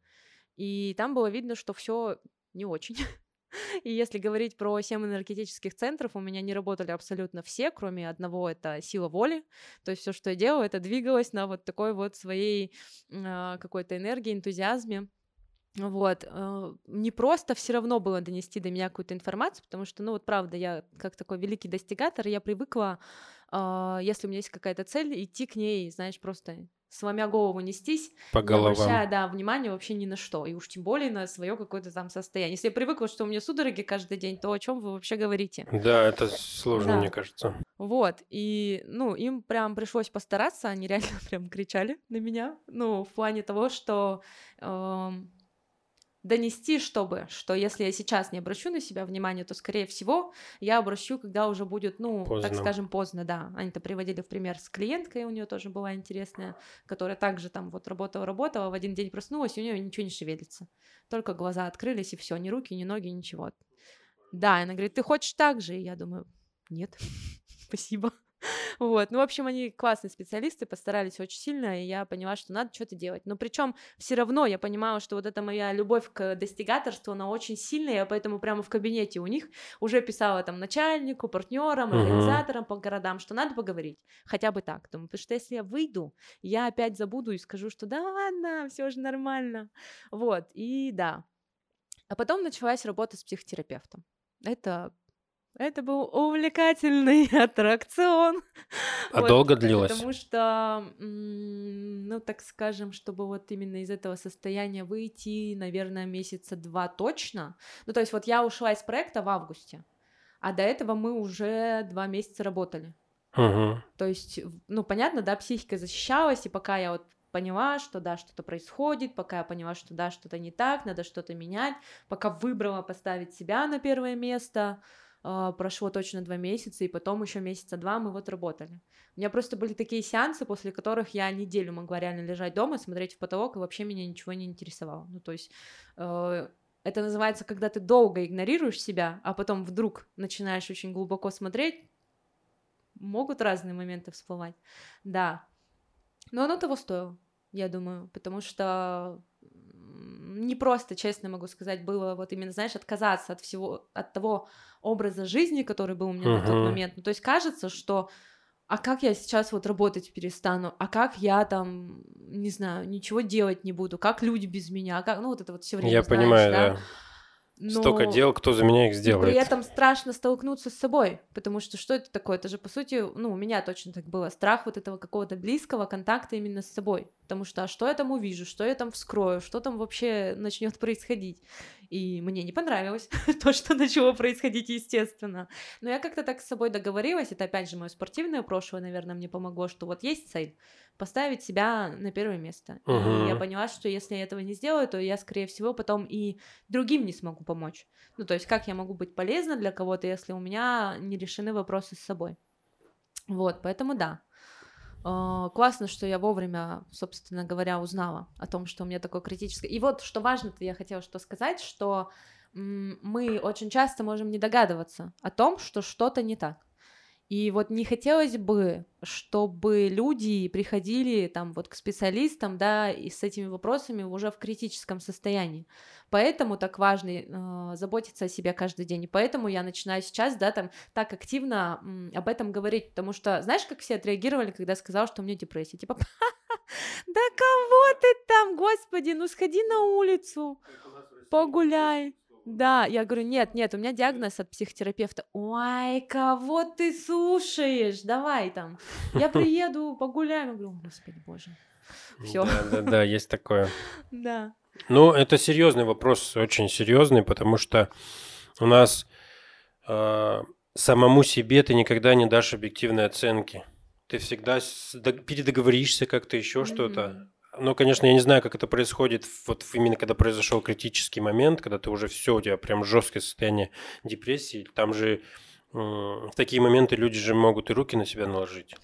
И там было видно, что все не очень. И если говорить про семь энергетических центров, у меня не работали абсолютно все, кроме одного, это сила воли. То есть все, что я делала, это двигалась на вот такой вот своей а, какой-то энергии, энтузиазме. Вот, э, не просто все равно было донести до меня какую-то информацию, потому что, ну вот правда, я как такой великий достигатор, я привыкла, а, если у меня есть какая-то цель, идти к ней, знаешь, просто сломя голову нестись, По не головам. обращая, да, внимания вообще ни на что, и уж тем более на свое какое-то там состояние. Если я привыкла, что у меня судороги каждый день, то о чем вы вообще говорите? Да, это сложно, Да. мне кажется. Вот, и, ну, им прям пришлось постараться, они реально прям кричали на меня, ну, в плане того, что эм, донести, чтобы, что если я сейчас не обращу на себя внимание, то, скорее всего, я обращу, когда уже будет, ну, так Поздно. скажем, поздно, да. Они-то приводили в пример с клиенткой, у нее тоже была интересная, которая также там вот работала-работала, в один день проснулась, и у нее ничего не шевелится. Только глаза открылись, и все, ни руки, ни ноги, ничего. Да, она говорит, ты хочешь так же? И я думаю, нет, спасибо. Вот, ну, в общем, они классные специалисты, постарались очень сильно, и я поняла, что надо что-то делать. Но причем все равно я понимала, что вот эта моя любовь к достигаторству, она очень сильная, я поэтому прямо в кабинете у них уже писала там начальнику, партнерам, организаторам по городам, что надо поговорить, хотя бы так. Думаю, потому что если я выйду, я опять забуду и скажу, что да ладно, все же нормально. Вот, и да. А потом началась работа с психотерапевтом. Это это был увлекательный аттракцион. А Вот, долго длилось? Потому что, ну, так скажем, чтобы вот именно из этого состояния выйти, наверное, месяца два точно. Ну, то есть вот я ушла из проекта в августе, а до этого мы уже два месяца работали. То есть, ну, понятно, да, психика защищалась, и пока я вот поняла, что да, что-то происходит, пока я поняла, что да, что-то не так, надо что-то менять, пока выбрала поставить себя на первое место, э, прошло точно два месяца, и потом еще месяца два мы вот работали. У меня просто были такие сеансы, после которых я неделю могла реально лежать дома, смотреть в потолок, и вообще меня ничего не интересовало. Ну, то есть э, это называется, когда ты долго игнорируешь себя, а потом вдруг начинаешь очень глубоко смотреть, могут разные моменты всплывать. Да. Но оно того стоило, я думаю, потому что не просто, честно могу сказать, было вот именно, знаешь, отказаться от всего, от того образа жизни, который был у меня uh-huh. на тот момент. Ну, то есть кажется, что а как я сейчас вот работать перестану, а как я там, не знаю, ничего делать не буду, как люди без меня, как, ну вот это вот все время. Я знаешь, понимаю, да. да. Но... Столько дел, кто за меня их сделает. При этом страшно столкнуться с собой, потому что что это такое? Это же, по сути, ну, у меня точно так было, страх вот этого какого-то близкого контакта именно с собой, потому что а что я там увижу, что я там вскрою, что там вообще начнет происходить. И мне не понравилось то, что начало происходить, естественно. Но я как-то так с собой договорилась, это опять же мое спортивное прошлое, наверное, мне помогло, что вот есть цель, поставить себя на первое место. Uh-huh. И я поняла, что если я этого не сделаю, то я, скорее всего, потом и другим не смогу помочь. Ну, то есть, как я могу быть полезна для кого-то, если у меня не решены вопросы с собой. Вот, поэтому да. Uh, классно, что я вовремя, собственно говоря, узнала о том, что у меня такое критическое. И вот что важно, я хотела что сказать, что мы очень часто можем не догадываться о том, что что-то не так. И вот не хотелось бы, чтобы люди приходили там вот к специалистам, да, и с этими вопросами уже в критическом состоянии. Поэтому так важно э, заботиться о себе каждый день. И поэтому я начинаю сейчас, да, там так активно м, об этом говорить, потому что знаешь, как все отреагировали, когда сказал, что у меня депрессия, типа, да кого ты там, господи, ну сходи на улицу, погуляй. Да, я говорю, нет, нет, у меня диагноз от психотерапевта. Ой, кого ты слушаешь? Давай там. Я приеду, погуляем. Я говорю, господи боже. Все. Да, да, да, есть такое. Да. Ну, это серьезный вопрос, очень серьезный, потому что у нас э, самому себе ты никогда не дашь объективной оценки. Ты всегда передоговоришься как-то еще mm-hmm. что-то. Ну, конечно, я не знаю, как это происходит вот именно когда произошел критический момент, когда ты уже все, у тебя прям жесткое состояние депрессии. Там же в такие моменты люди же могут и руки на себя наложить.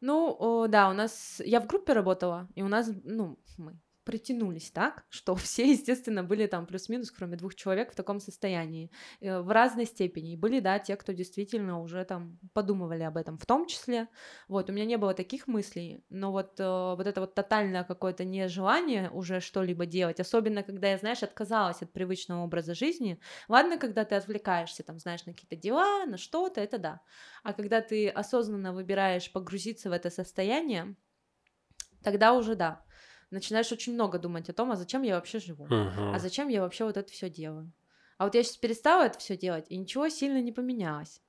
Ну, да, у нас... Я в группе работала, и у нас, ну, мы притянулись так, что все, естественно, были там плюс-минус, кроме двух человек, в таком состоянии, э, в разной степени. Были, да, те, кто действительно уже там подумывали об этом в том числе. Вот, у меня не было таких мыслей, но вот, э, вот это вот тотальное какое-то нежелание уже что-либо делать, особенно когда я, знаешь, отказалась от привычного образа жизни. Ладно, когда ты отвлекаешься, там, знаешь, на какие-то дела, на что-то, это да. А когда ты осознанно выбираешь погрузиться в это состояние, тогда уже да, начинаешь очень много думать о том, а зачем я вообще живу, uh-huh. а зачем я вообще вот это все делаю. А вот я сейчас перестала это все делать, и ничего сильно не поменялось.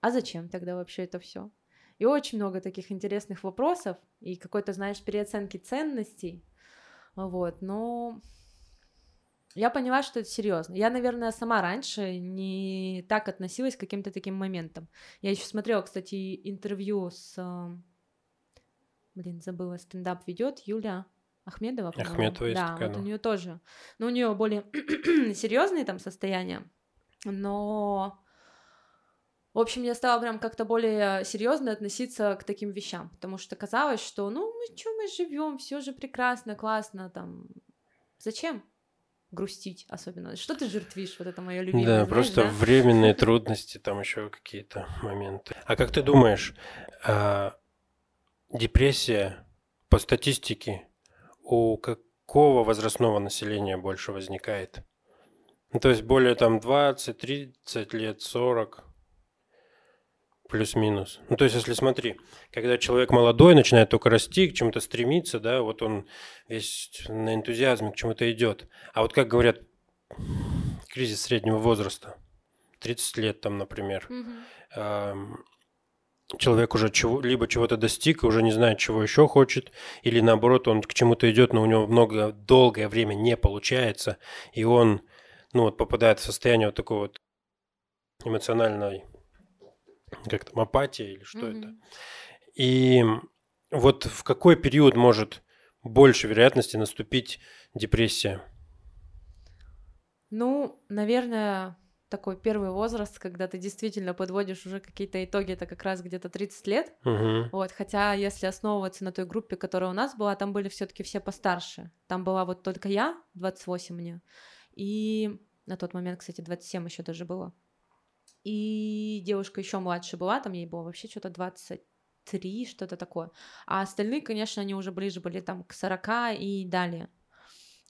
А зачем тогда вообще это все? И очень много таких интересных вопросов и какой-то, знаешь, переоценки ценностей. Вот, но я поняла, что это серьезно. Я, наверное, сама раньше не так относилась к каким-то таким моментам. Я еще смотрела, кстати, интервью с блин, забыла, стендап ведет Юля Ахмедова. По-моему. Ахмедова есть да, такая, вот да. у нее тоже. Ну, у нее более серьезные там состояния, но в общем, я стала прям как-то более серьезно относиться к таким вещам, потому что казалось, что ну мы что, мы живем, все же прекрасно, классно, там зачем грустить особенно? Что ты жертвишь? Вот это мое любимое. Да, знаешь, просто да? временные трудности, там еще какие-то моменты. А как ты думаешь, а, Депрессия, по статистике, у какого возрастного населения больше возникает? Ну, то есть более там 20, 30 лет, 40, плюс-минус. Ну, то есть, если смотри, когда человек молодой, начинает только расти, к чему-то стремиться, да, вот он весь на энтузиазме к чему-то идет. А вот как говорят, кризис среднего возраста, 30 лет там, например, mm-hmm человек уже чего, либо чего-то достиг и уже не знает, чего еще хочет, или наоборот, он к чему-то идет, но у него много долгое время не получается, и он ну, вот, попадает в состояние вот такой вот эмоциональной как там апатии или что mm-hmm. это. И вот в какой период может больше вероятности наступить депрессия? Ну, наверное, такой первый возраст, когда ты действительно подводишь уже какие-то итоги, это как раз где-то 30 лет. Мгм. Вот, хотя если основываться на той группе, которая у нас была, там были все-таки все постарше. Там была вот только я, 28 мне, и на тот момент, кстати, 27 еще даже было. И девушка еще младше была, там ей было вообще что-то 23, что-то такое. А остальные, конечно, они уже ближе были там к 40 и далее.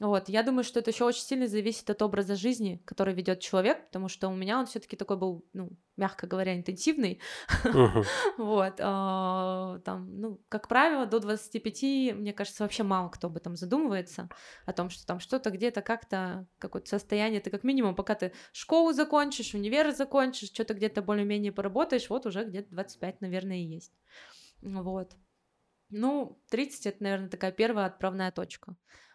Вот, я думаю, что это еще очень сильно зависит от образа жизни, который ведет человек, потому что у меня он все-таки такой был, ну, мягко говоря, интенсивный. Вот, а, там, ну, как правило, до 25, мне кажется, вообще мало кто об этом задумывается, о том, что там что-то где-то как-то, какое-то состояние, ты как минимум, пока ты школу закончишь, универ закончишь, что-то где-то более-менее поработаешь, вот уже где-то 25, наверное, и есть. Вот. Ну, 30 это, наверное, такая первая отправная точка.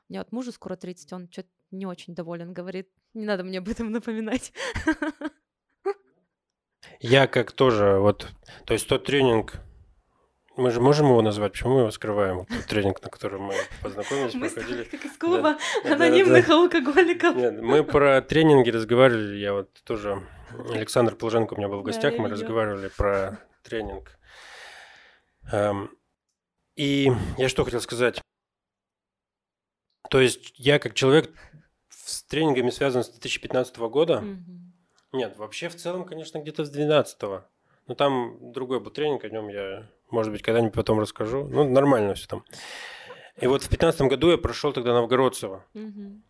Меня вот мужу скоро 30, он что-то не очень доволен, говорит, не надо мне об этом напоминать. Я как тоже, вот, то есть тот тренинг, мы же можем его назвать, почему мы его скрываем? Тот тренинг, на котором мы познакомились, Мы проходили. как из клуба Да, анонимных алкоголиков. Нет, мы про тренинги разговаривали, я вот тоже, Александр Положенко у меня был в Да, гостях, мы видела. разговаривали про тренинг. Эм, И я что хотел сказать. То есть я как человек с тренингами связан с 2015 года. Мгм. Нет, вообще в целом, конечно, где-то с 12 Но там другой был тренинг, о нем я, может быть, когда-нибудь потом расскажу. Ну, нормально все там. И вот в 15 году я прошел тогда Новгородцево. Мгм.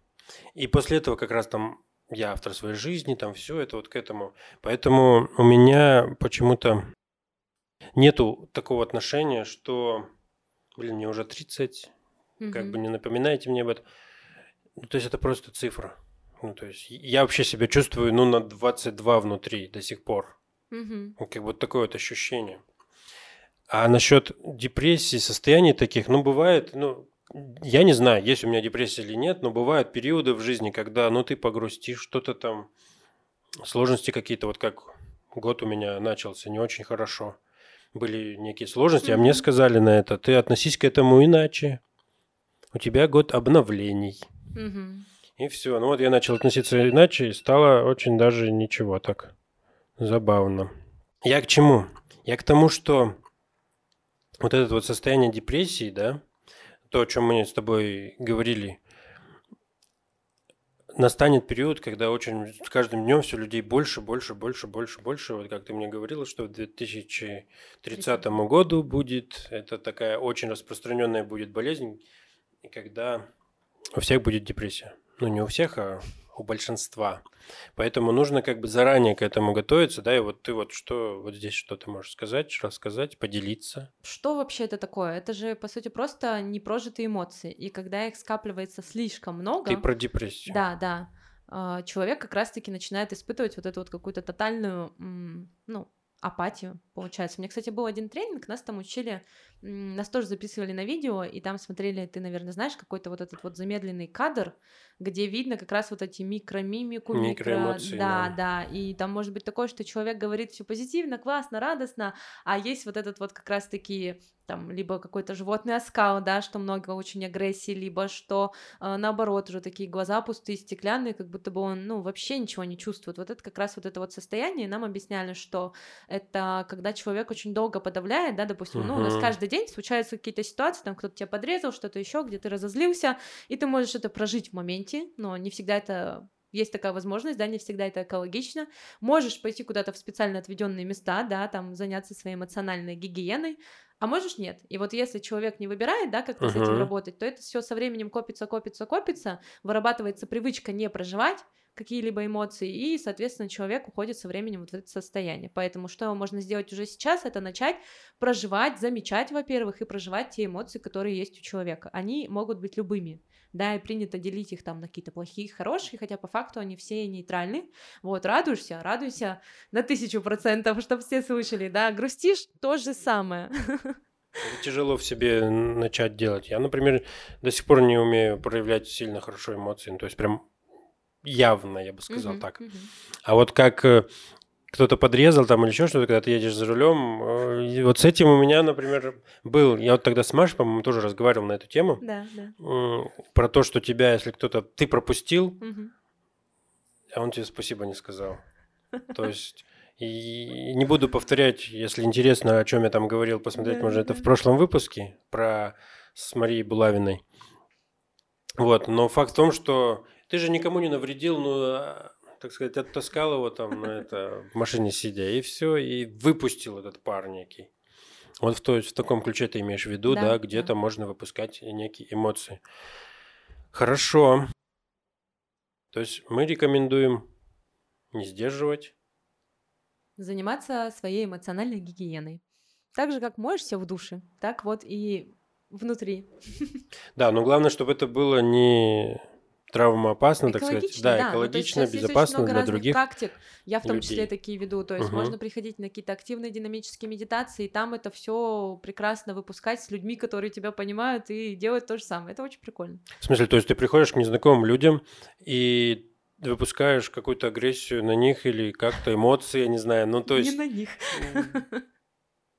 И после этого как раз там я автор своей жизни, там все это вот к этому. Поэтому у меня почему-то нету такого отношения, что, блин, мне уже 30, как Мгм. бы не напоминайте мне об этом. Ну, то есть это просто цифра. Ну, то есть я вообще себя чувствую, ну, на 22 внутри до сих пор. Ну, Как вот такое вот ощущение. А насчет депрессии, состояний таких, ну, бывает, ну, я не знаю, есть у меня депрессия или нет, но бывают периоды в жизни, когда, ну, ты погрустишь, что-то там, сложности какие-то, вот как год у меня начался не очень хорошо. Были некие сложности, а мне сказали на это, ты относись к этому иначе. У тебя год обновлений. Мгм. И все. Ну вот я начал относиться иначе, и стало очень даже ничего так забавно. Я к чему? Я к тому, что вот это вот состояние депрессии, да, то, о чем мы с тобой говорили, настанет период, когда очень с каждым днем все людей больше, больше, больше, больше, больше. Вот как ты мне говорила, что в 2030 году будет, это такая очень распространенная будет болезнь, и когда у всех будет депрессия. Ну, не у всех, а у большинства. Поэтому нужно как бы заранее к этому готовиться, да, и вот ты вот что, вот здесь что ты можешь сказать, рассказать, поделиться. Что вообще это такое? Это же, по сути, просто непрожитые эмоции. И когда их скапливается слишком много... Ты про депрессию. Да, да. а, Человек как раз-таки начинает испытывать вот эту вот какую-то тотальную, ну, апатию, получается. У меня, кстати, был один тренинг, нас там учили, нас тоже записывали на видео, и там смотрели, ты, наверное, знаешь, какой-то вот этот вот замедленный кадр, где видно как раз вот эти микромимику, микро... Микроэмоции, Да, да. да, и там может быть такое, что человек говорит все позитивно, классно, радостно, а есть вот этот вот как раз-таки там либо какой-то животный оскал, да, что много очень агрессии, либо что э, наоборот уже такие глаза пустые, стеклянные, как будто бы он, ну, вообще ничего не чувствует. Вот это как раз вот это вот состояние, нам объясняли, что это когда человек очень долго подавляет, да, допустим, ну, у нас Мгм. Каждый день случаются какие-то ситуации, там кто-то тебя подрезал, что-то еще, где ты разозлился, и ты можешь это прожить в моменте, но не всегда это есть такая возможность, да, не всегда это экологично. Можешь пойти куда-то в специально отведенные места, да, там заняться своей эмоциональной гигиеной, а можешь нет. И вот если человек не выбирает, да, как с этим работать, то это все со временем копится, копится, копится, вырабатывается привычка не проживать какие-либо эмоции, и, соответственно, человек уходит со временем вот в это состояние. Поэтому что можно сделать уже сейчас, это начать проживать, замечать, во-первых, и проживать те эмоции, которые есть у человека. Они могут быть любыми. Да, и принято делить их там на какие-то плохие, хорошие, хотя по факту они все нейтральны. Вот, радуешься, радуйся на тысячу процентов, чтобы все слышали, да, грустишь, то же самое. Тяжело в себе начать делать. Я, например, до сих пор не умею проявлять сильно хорошо эмоции. Ну, то есть прям явно, я бы сказал Мгм, так. мгм. А вот как э, кто-то подрезал там или еще что-то, когда ты едешь за рулем, э, и вот с этим у меня, например, был. Я вот тогда с Машей, по-моему, тоже разговаривал на эту тему. Да, да. Про то, что тебя, если кто-то... Ты пропустил, Мгм. а он тебе спасибо не сказал. То есть и не буду повторять, если интересно, о чем я там говорил, посмотреть да, можно да. это в прошлом выпуске про с Марией Булавиной. Вот, но факт в том, что ты же никому не навредил, ну, а, так сказать, оттаскал его там на это в машине сидя, и все, и выпустил этот пар некий. Вот в, то, в таком ключе ты имеешь в виду, да, да где-то да. можно выпускать некие эмоции. Хорошо. То есть мы рекомендуем не сдерживать. Заниматься своей эмоциональной гигиеной. Так же, как моешься в душе, так вот и внутри. Да, но главное, чтобы это было не травмоопасно, так сказать. Да, да экологично, ну, безопасно для других практик. Я в том людей. числе такие веду. То есть угу. можно приходить на какие-то активные динамические медитации, и там это все прекрасно выпускать с людьми, которые тебя понимают, и делать то же самое. Это очень прикольно. В смысле, то есть ты приходишь к незнакомым людям и выпускаешь какую-то агрессию на них или как-то эмоции, я не знаю, ну то есть... Не на них.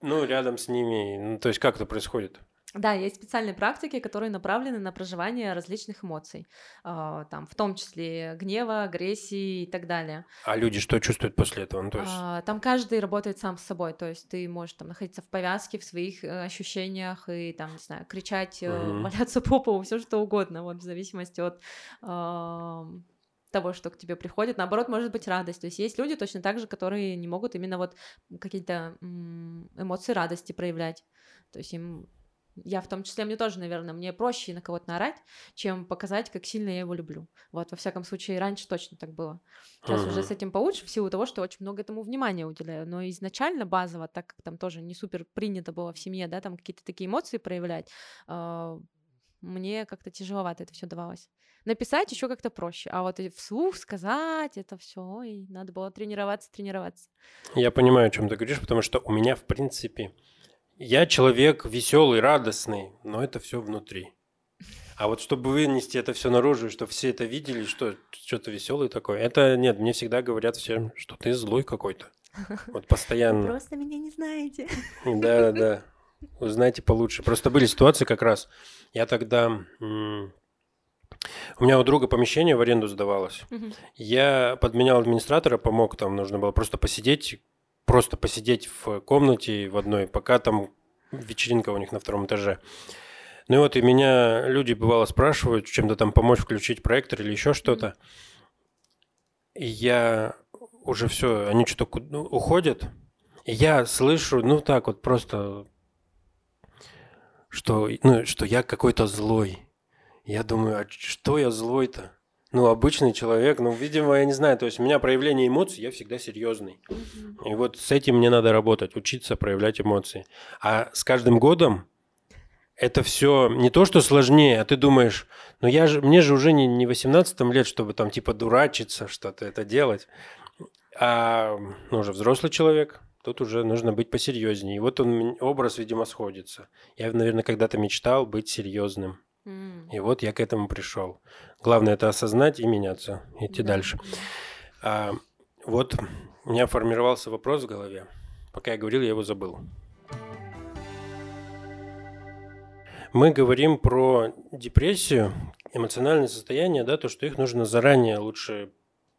Ну, рядом с ними, ну, то есть как это происходит? Да, есть специальные практики, которые направлены на проживание различных эмоций, э, там, в том числе гнева, агрессии и так далее. А люди что чувствуют после этого? Ну, то есть... э, там каждый работает сам с собой, то есть ты можешь там находиться в повязке, в своих э, ощущениях и там, не знаю, кричать, угу. валяться по полу, все что угодно, вот в зависимости от того, что к тебе приходит. Наоборот, может быть радость. То есть есть люди точно так же, которые не могут именно вот какие-то эмоции радости проявлять. То есть им я в том числе, мне тоже, наверное, мне проще на кого-то наорать, чем показать, как сильно я его люблю. Вот, во всяком случае, раньше точно так было. Сейчас uh-huh. уже с этим получше, в силу того, что очень много этому внимания уделяю. Но изначально базово, так как там тоже не супер принято было в семье, да, там какие-то такие эмоции проявлять, э, мне как-то тяжеловато это все давалось. Написать еще как-то проще, а вот вслух сказать это все, и надо было тренироваться, тренироваться. Я понимаю, о чем ты говоришь, потому что у меня, в принципе, я человек веселый, радостный, но это все внутри. А вот чтобы вынести это все наружу, чтобы все это видели, что что-то веселое такое, это нет, мне всегда говорят всем, что ты злой какой-то. Вот постоянно. Вы просто меня не знаете. Да, да, да. Узнаете получше. Просто были ситуации как раз. Я тогда у меня у друга помещение в аренду сдавалось. Угу. Я подменял администратора, помог там, нужно было просто посидеть, просто посидеть в комнате в одной, пока там вечеринка у них на втором этаже. Ну и вот и меня люди бывало спрашивают, чем-то там помочь включить проектор или еще что-то. И я уже все, они что-то ну, уходят. И я слышу, ну так вот просто, что, ну, что я какой-то злой. Я думаю, а что я злой-то? Ну, обычный человек, ну, видимо, я не знаю, то есть у меня проявление эмоций, я всегда серьезный. И вот с этим мне надо работать, учиться проявлять эмоции. А с каждым годом это все не то, что сложнее, а ты думаешь, ну я же, мне же уже не, не 18 лет, чтобы там типа дурачиться, что-то это делать. А ну, уже взрослый человек, тут уже нужно быть посерьезнее. И вот он, образ, видимо, сходится. Я, наверное, когда-то мечтал быть серьезным. И вот я к этому пришел. Главное это осознать и меняться, идти да. дальше. А, вот у меня формировался вопрос в голове. Пока я говорил, я его забыл. Мы говорим про депрессию, эмоциональное состояние, да, то, что их нужно заранее лучше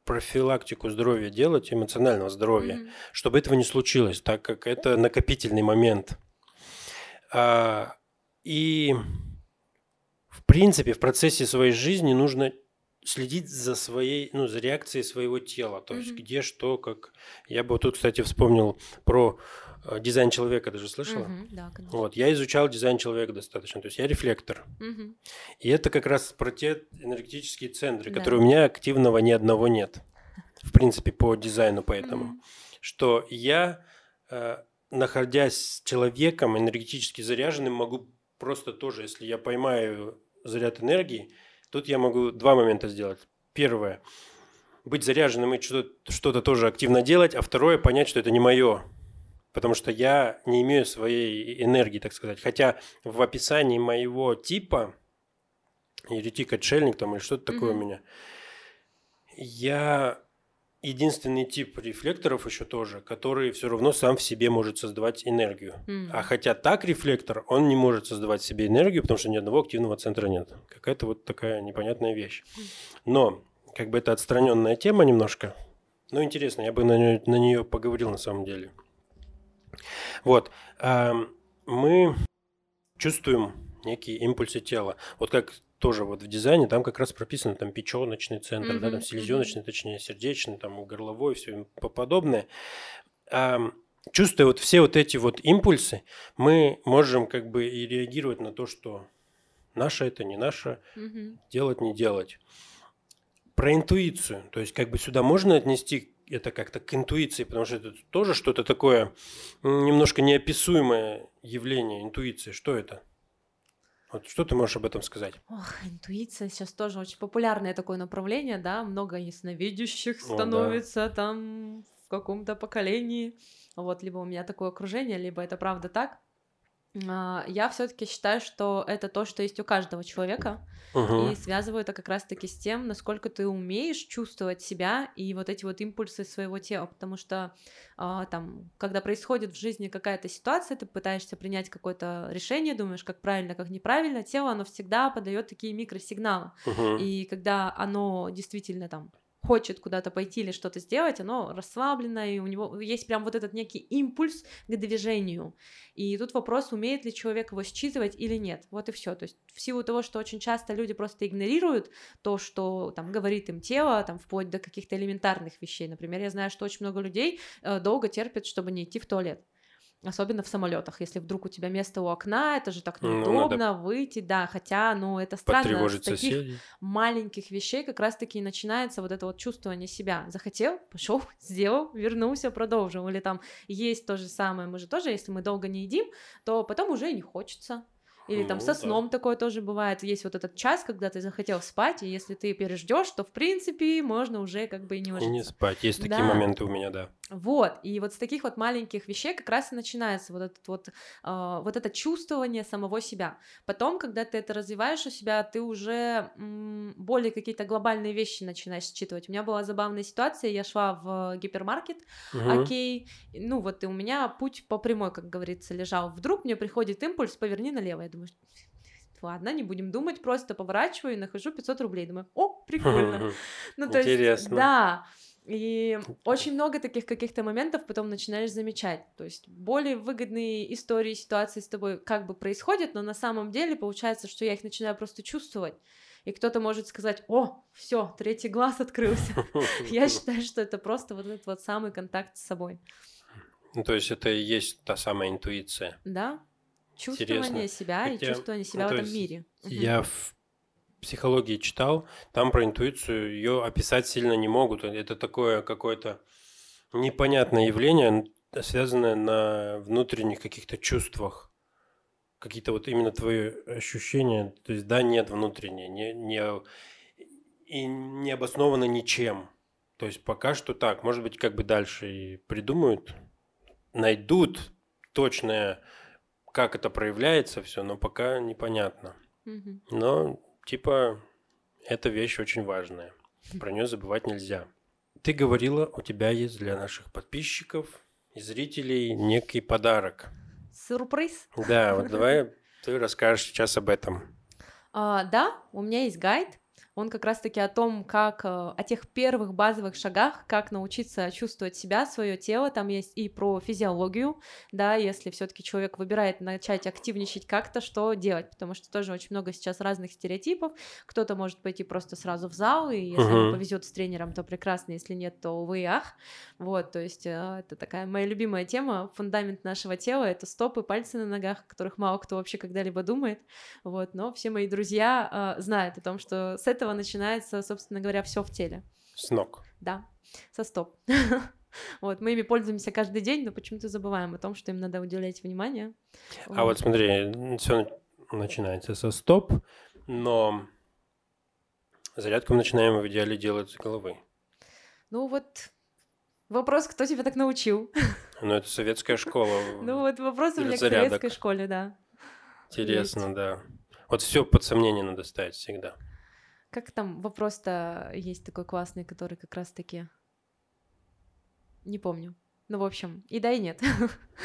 профилактику здоровья делать, эмоционального здоровья, mm-hmm. чтобы этого не случилось, так как это накопительный момент. А, и принципе, в процессе своей жизни нужно следить за своей, ну, за реакцией своего тела, то есть mm-hmm. где что, как. Я бы вот тут, кстати, вспомнил про э, дизайн человека, даже слышала? Mm-hmm, да, конечно. Вот, я изучал дизайн человека достаточно, то есть я рефлектор. Mm-hmm. И это как раз про те энергетические центры, да. которые у меня активного ни одного нет. В принципе, по дизайну поэтому. Mm-hmm. Что я, э, находясь с человеком энергетически заряженным, могу просто тоже, если я поймаю заряд энергии, тут я могу два момента сделать. Первое – быть заряженным и что-то, что-то тоже активно делать, а второе – понять, что это не мое, потому что я не имею своей энергии, так сказать. Хотя в описании моего типа, еретик, отшельник там или что-то mm-hmm. такое у меня, я единственный тип рефлекторов еще тоже, который все равно сам в себе может создавать энергию. Mm. А хотя так рефлектор, он не может создавать в себе энергию, потому что ни одного активного центра нет. Какая-то вот такая непонятная вещь. Но как бы это отстраненная тема немножко, Ну, интересно, я бы на нее, на нее поговорил на самом деле. Вот. Мы чувствуем некие импульсы тела. Вот как тоже вот в дизайне, там как раз прописано там печеночный центр, mm-hmm. да, там селезеночный, точнее, сердечный, там горловой, все подобное. чувствуя вот все вот эти вот импульсы, мы можем как бы и реагировать на то, что наше это не наше, mm-hmm. делать не делать. Про интуицию, то есть как бы сюда можно отнести это как-то к интуиции, потому что это тоже что-то такое немножко неописуемое явление, интуиция. Что это? Вот что ты можешь об этом сказать? Ох, интуиция сейчас тоже очень популярное такое направление, да, много ясновидящих становится О, да. там в каком-то поколении. Вот, либо у меня такое окружение, либо это правда так. А, я все-таки считаю, что это то, что есть у каждого человека, uh-huh. и связываю это как раз-таки с тем, насколько ты умеешь чувствовать себя и вот эти вот импульсы своего тела, потому что а, там, когда происходит в жизни какая-то ситуация, ты пытаешься принять какое-то решение, думаешь, как правильно, как неправильно, тело, оно всегда подает такие микросигналы, uh-huh. и когда оно действительно там хочет куда-то пойти или что-то сделать, оно расслаблено, и у него есть прям вот этот некий импульс к движению. И тут вопрос, умеет ли человек его считывать или нет. Вот и все. То есть в силу того, что очень часто люди просто игнорируют то, что там говорит им тело, там вплоть до каких-то элементарных вещей. Например, я знаю, что очень много людей э, долго терпят, чтобы не идти в туалет. Особенно в самолетах, если вдруг у тебя место у окна, это же так ну, неудобно ну, выйти, да, хотя, ну, это странно, с таких соседей. маленьких вещей как раз-таки и начинается вот это вот чувствование себя. Захотел, пошел, сделал, вернулся, продолжил. Или там есть то же самое, мы же тоже, если мы долго не едим, то потом уже не хочется. Или там ну, со сном да. такое тоже бывает. Есть вот этот час, когда ты захотел спать, и если ты переждешь, то в принципе можно уже как бы и не ложиться. Не спать. Есть да. такие моменты у меня, да. Вот, и вот с таких вот маленьких вещей как раз и начинается вот, этот вот, э, вот это чувствование самого себя. Потом, когда ты это развиваешь у себя, ты уже м, более какие-то глобальные вещи начинаешь считывать. У меня была забавная ситуация, я шла в гипермаркет, угу. окей, ну вот и у меня путь по прямой, как говорится, лежал. Вдруг мне приходит импульс, поверни налево, я думаю, ладно, не будем думать, просто поворачиваю и нахожу 500 рублей. Думаю, о, прикольно. Ну, то есть, да, и очень много таких каких-то моментов потом начинаешь замечать. То есть более выгодные истории, ситуации с тобой как бы происходят, но на самом деле получается, что я их начинаю просто чувствовать. И кто-то может сказать, о, все, третий глаз открылся. Я считаю, что это просто вот этот вот самый контакт с собой. Ну, то есть это и есть та самая интуиция. Да. Чувствование Интересно. себя Хотя, и чувствование себя ну, в этом мире. Я в психологии читал, там про интуицию ее описать сильно не могут. Это такое какое-то непонятное явление, связанное на внутренних каких-то чувствах. Какие-то вот именно твои ощущения, то есть да, нет внутреннее, не, не, и не обосновано ничем. То есть пока что так, может быть, как бы дальше и придумают, найдут точное, как это проявляется все, но пока непонятно. Но Типа, эта вещь очень важная. Про нее забывать нельзя. Ты говорила, у тебя есть для наших подписчиков и зрителей некий подарок. Сюрприз. Да, вот давай ты расскажешь сейчас об этом. А, да, у меня есть гайд он как раз-таки о том, как, э, о тех первых базовых шагах, как научиться чувствовать себя, свое тело, там есть и про физиологию, да, если все-таки человек выбирает начать активничать как-то, что делать, потому что тоже очень много сейчас разных стереотипов, кто-то может пойти просто сразу в зал, и если uh-huh. повезет с тренером, то прекрасно, если нет, то увы ах, вот, то есть э, это такая моя любимая тема, фундамент нашего тела, это стопы, пальцы на ногах, о которых мало кто вообще когда-либо думает, вот, но все мои друзья э, знают о том, что с этого этого начинается, собственно говоря, все в теле. С ног. Да, со стоп. Вот, мы ими пользуемся каждый день, но почему-то забываем о том, что им надо уделять внимание. А вот, смотри, все начинается со стоп, но зарядку мы начинаем в идеале делать с головы. Ну вот вопрос, кто тебя так научил? Ну, это советская школа. Ну вот вопрос у меня к советской школе, да. Интересно, да. Вот все под сомнение надо ставить всегда. Как там вопрос-то есть такой классный, который как раз-таки... Не помню. Ну, в общем, и да, и нет.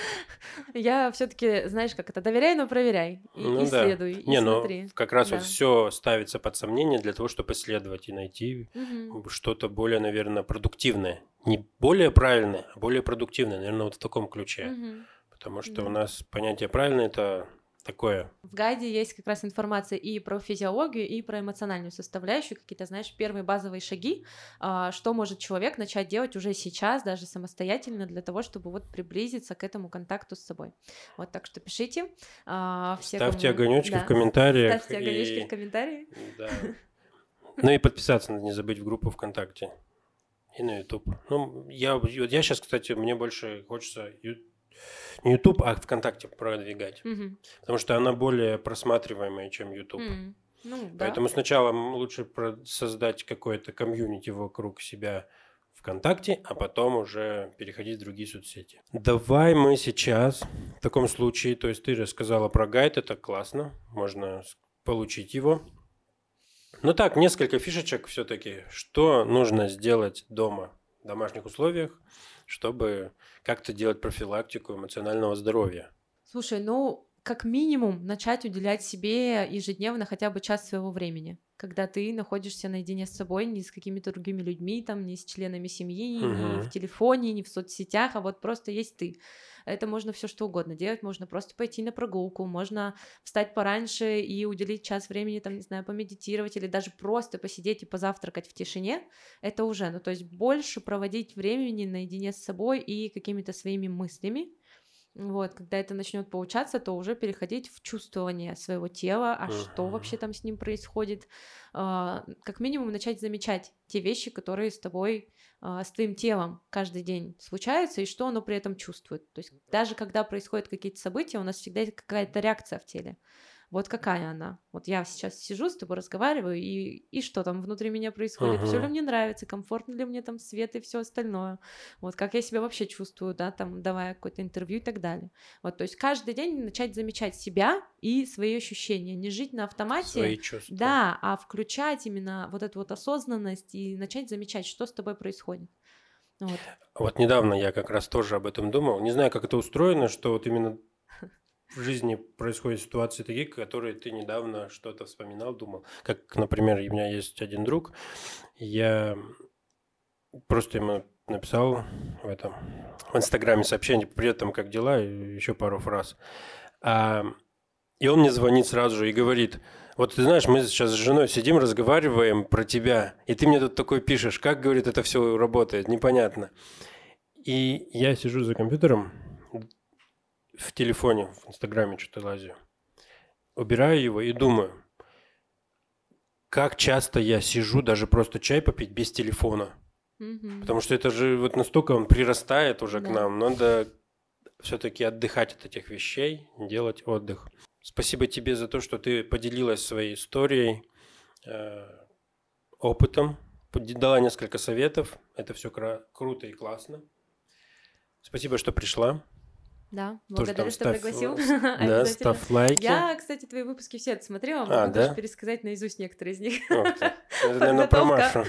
Я все-таки, знаешь, как это, доверяй, но проверяй. И, ну, исследуй, да. и Не, смотри. ну, как раз да. вот все ставится под сомнение для того, чтобы исследовать и найти угу. что-то более, наверное, продуктивное. Не более правильное, а более продуктивное, наверное, вот в таком ключе. Угу. Потому что да. у нас понятие правильное – это такое. В гайде есть как раз информация и про физиологию, и про эмоциональную составляющую, какие-то, знаешь, первые базовые шаги, а, что может человек начать делать уже сейчас, даже самостоятельно, для того, чтобы вот приблизиться к этому контакту с собой. Вот так что пишите. А, все, Ставьте кому... огонечки да. в комментариях. Ставьте огонечки и... в комментарии. Да. Ну и подписаться надо не забыть в группу ВКонтакте. И на YouTube. Ну, я, я сейчас, кстати, мне больше хочется не YouTube, а ВКонтакте продвигать. Угу. Потому что она более просматриваемая, чем YouTube. Угу. Ну, да. Поэтому сначала лучше создать какое-то комьюнити вокруг себя ВКонтакте, а потом уже переходить в другие соцсети. Давай мы сейчас в таком случае, то есть ты рассказала про гайд, это классно, можно получить его. Ну так, несколько фишечек все-таки. Что нужно сделать дома в домашних условиях, чтобы как-то делать профилактику эмоционального здоровья? Слушай, ну, как минимум начать уделять себе ежедневно хотя бы час своего времени, когда ты находишься наедине с собой, не с какими-то другими людьми, там, не с членами семьи, угу. не в телефоне, не в соцсетях, а вот просто есть ты. Это можно все что угодно делать, можно просто пойти на прогулку, можно встать пораньше и уделить час времени, там, не знаю, помедитировать или даже просто посидеть и позавтракать в тишине. Это уже, ну, то есть больше проводить времени наедине с собой и какими-то своими мыслями, вот, когда это начнет получаться, то уже переходить в чувствование своего тела, а uh-huh. что вообще там с ним происходит. А, как минимум начать замечать те вещи, которые с тобой, с твоим телом каждый день случаются, и что оно при этом чувствует. То есть даже когда происходят какие-то события, у нас всегда есть какая-то реакция в теле вот какая она. Вот я сейчас сижу с тобой, разговариваю, и, и что там внутри меня происходит, uh-huh. все ли мне нравится, комфортно ли мне там свет и все остальное. Вот как я себя вообще чувствую, да, там давая какое-то интервью и так далее. Вот, то есть каждый день начать замечать себя и свои ощущения, не жить на автомате. Свои чувства. Да, а включать именно вот эту вот осознанность и начать замечать, что с тобой происходит. Вот. вот недавно я как раз тоже об этом думал. Не знаю, как это устроено, что вот именно в жизни происходят ситуации такие, которые ты недавно что-то вспоминал, думал. Как, например, у меня есть один друг, я просто ему написал в этом в Инстаграме сообщение, при этом как дела, еще пару фраз. А, и он мне звонит сразу же и говорит, вот ты знаешь, мы сейчас с женой сидим, разговариваем про тебя, и ты мне тут такой пишешь, как, говорит, это все работает, непонятно. И я сижу за компьютером, в телефоне, в Инстаграме что-то лазю. Убираю его и думаю, как часто я сижу даже просто чай попить без телефона. Угу. Потому что это же вот настолько он прирастает уже да. к нам. Надо все-таки отдыхать от этих вещей, делать отдых. Спасибо тебе за то, что ты поделилась своей историей, э, опытом, дала несколько советов. Это все кра- круто и классно. Спасибо, что пришла. Да, благодарю, что ставь, пригласил. Да, ставь лайки. Я, кстати, твои выпуски все отсмотрела, могу а, даже да? пересказать наизусть некоторые из них. Это, наверное, про Машу.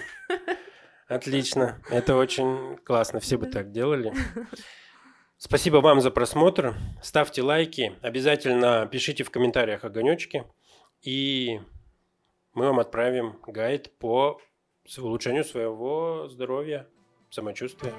Отлично, это очень классно, все бы так делали. Спасибо вам за просмотр, ставьте лайки, обязательно пишите в комментариях огонечки, и мы вам отправим гайд по улучшению своего здоровья, самочувствия.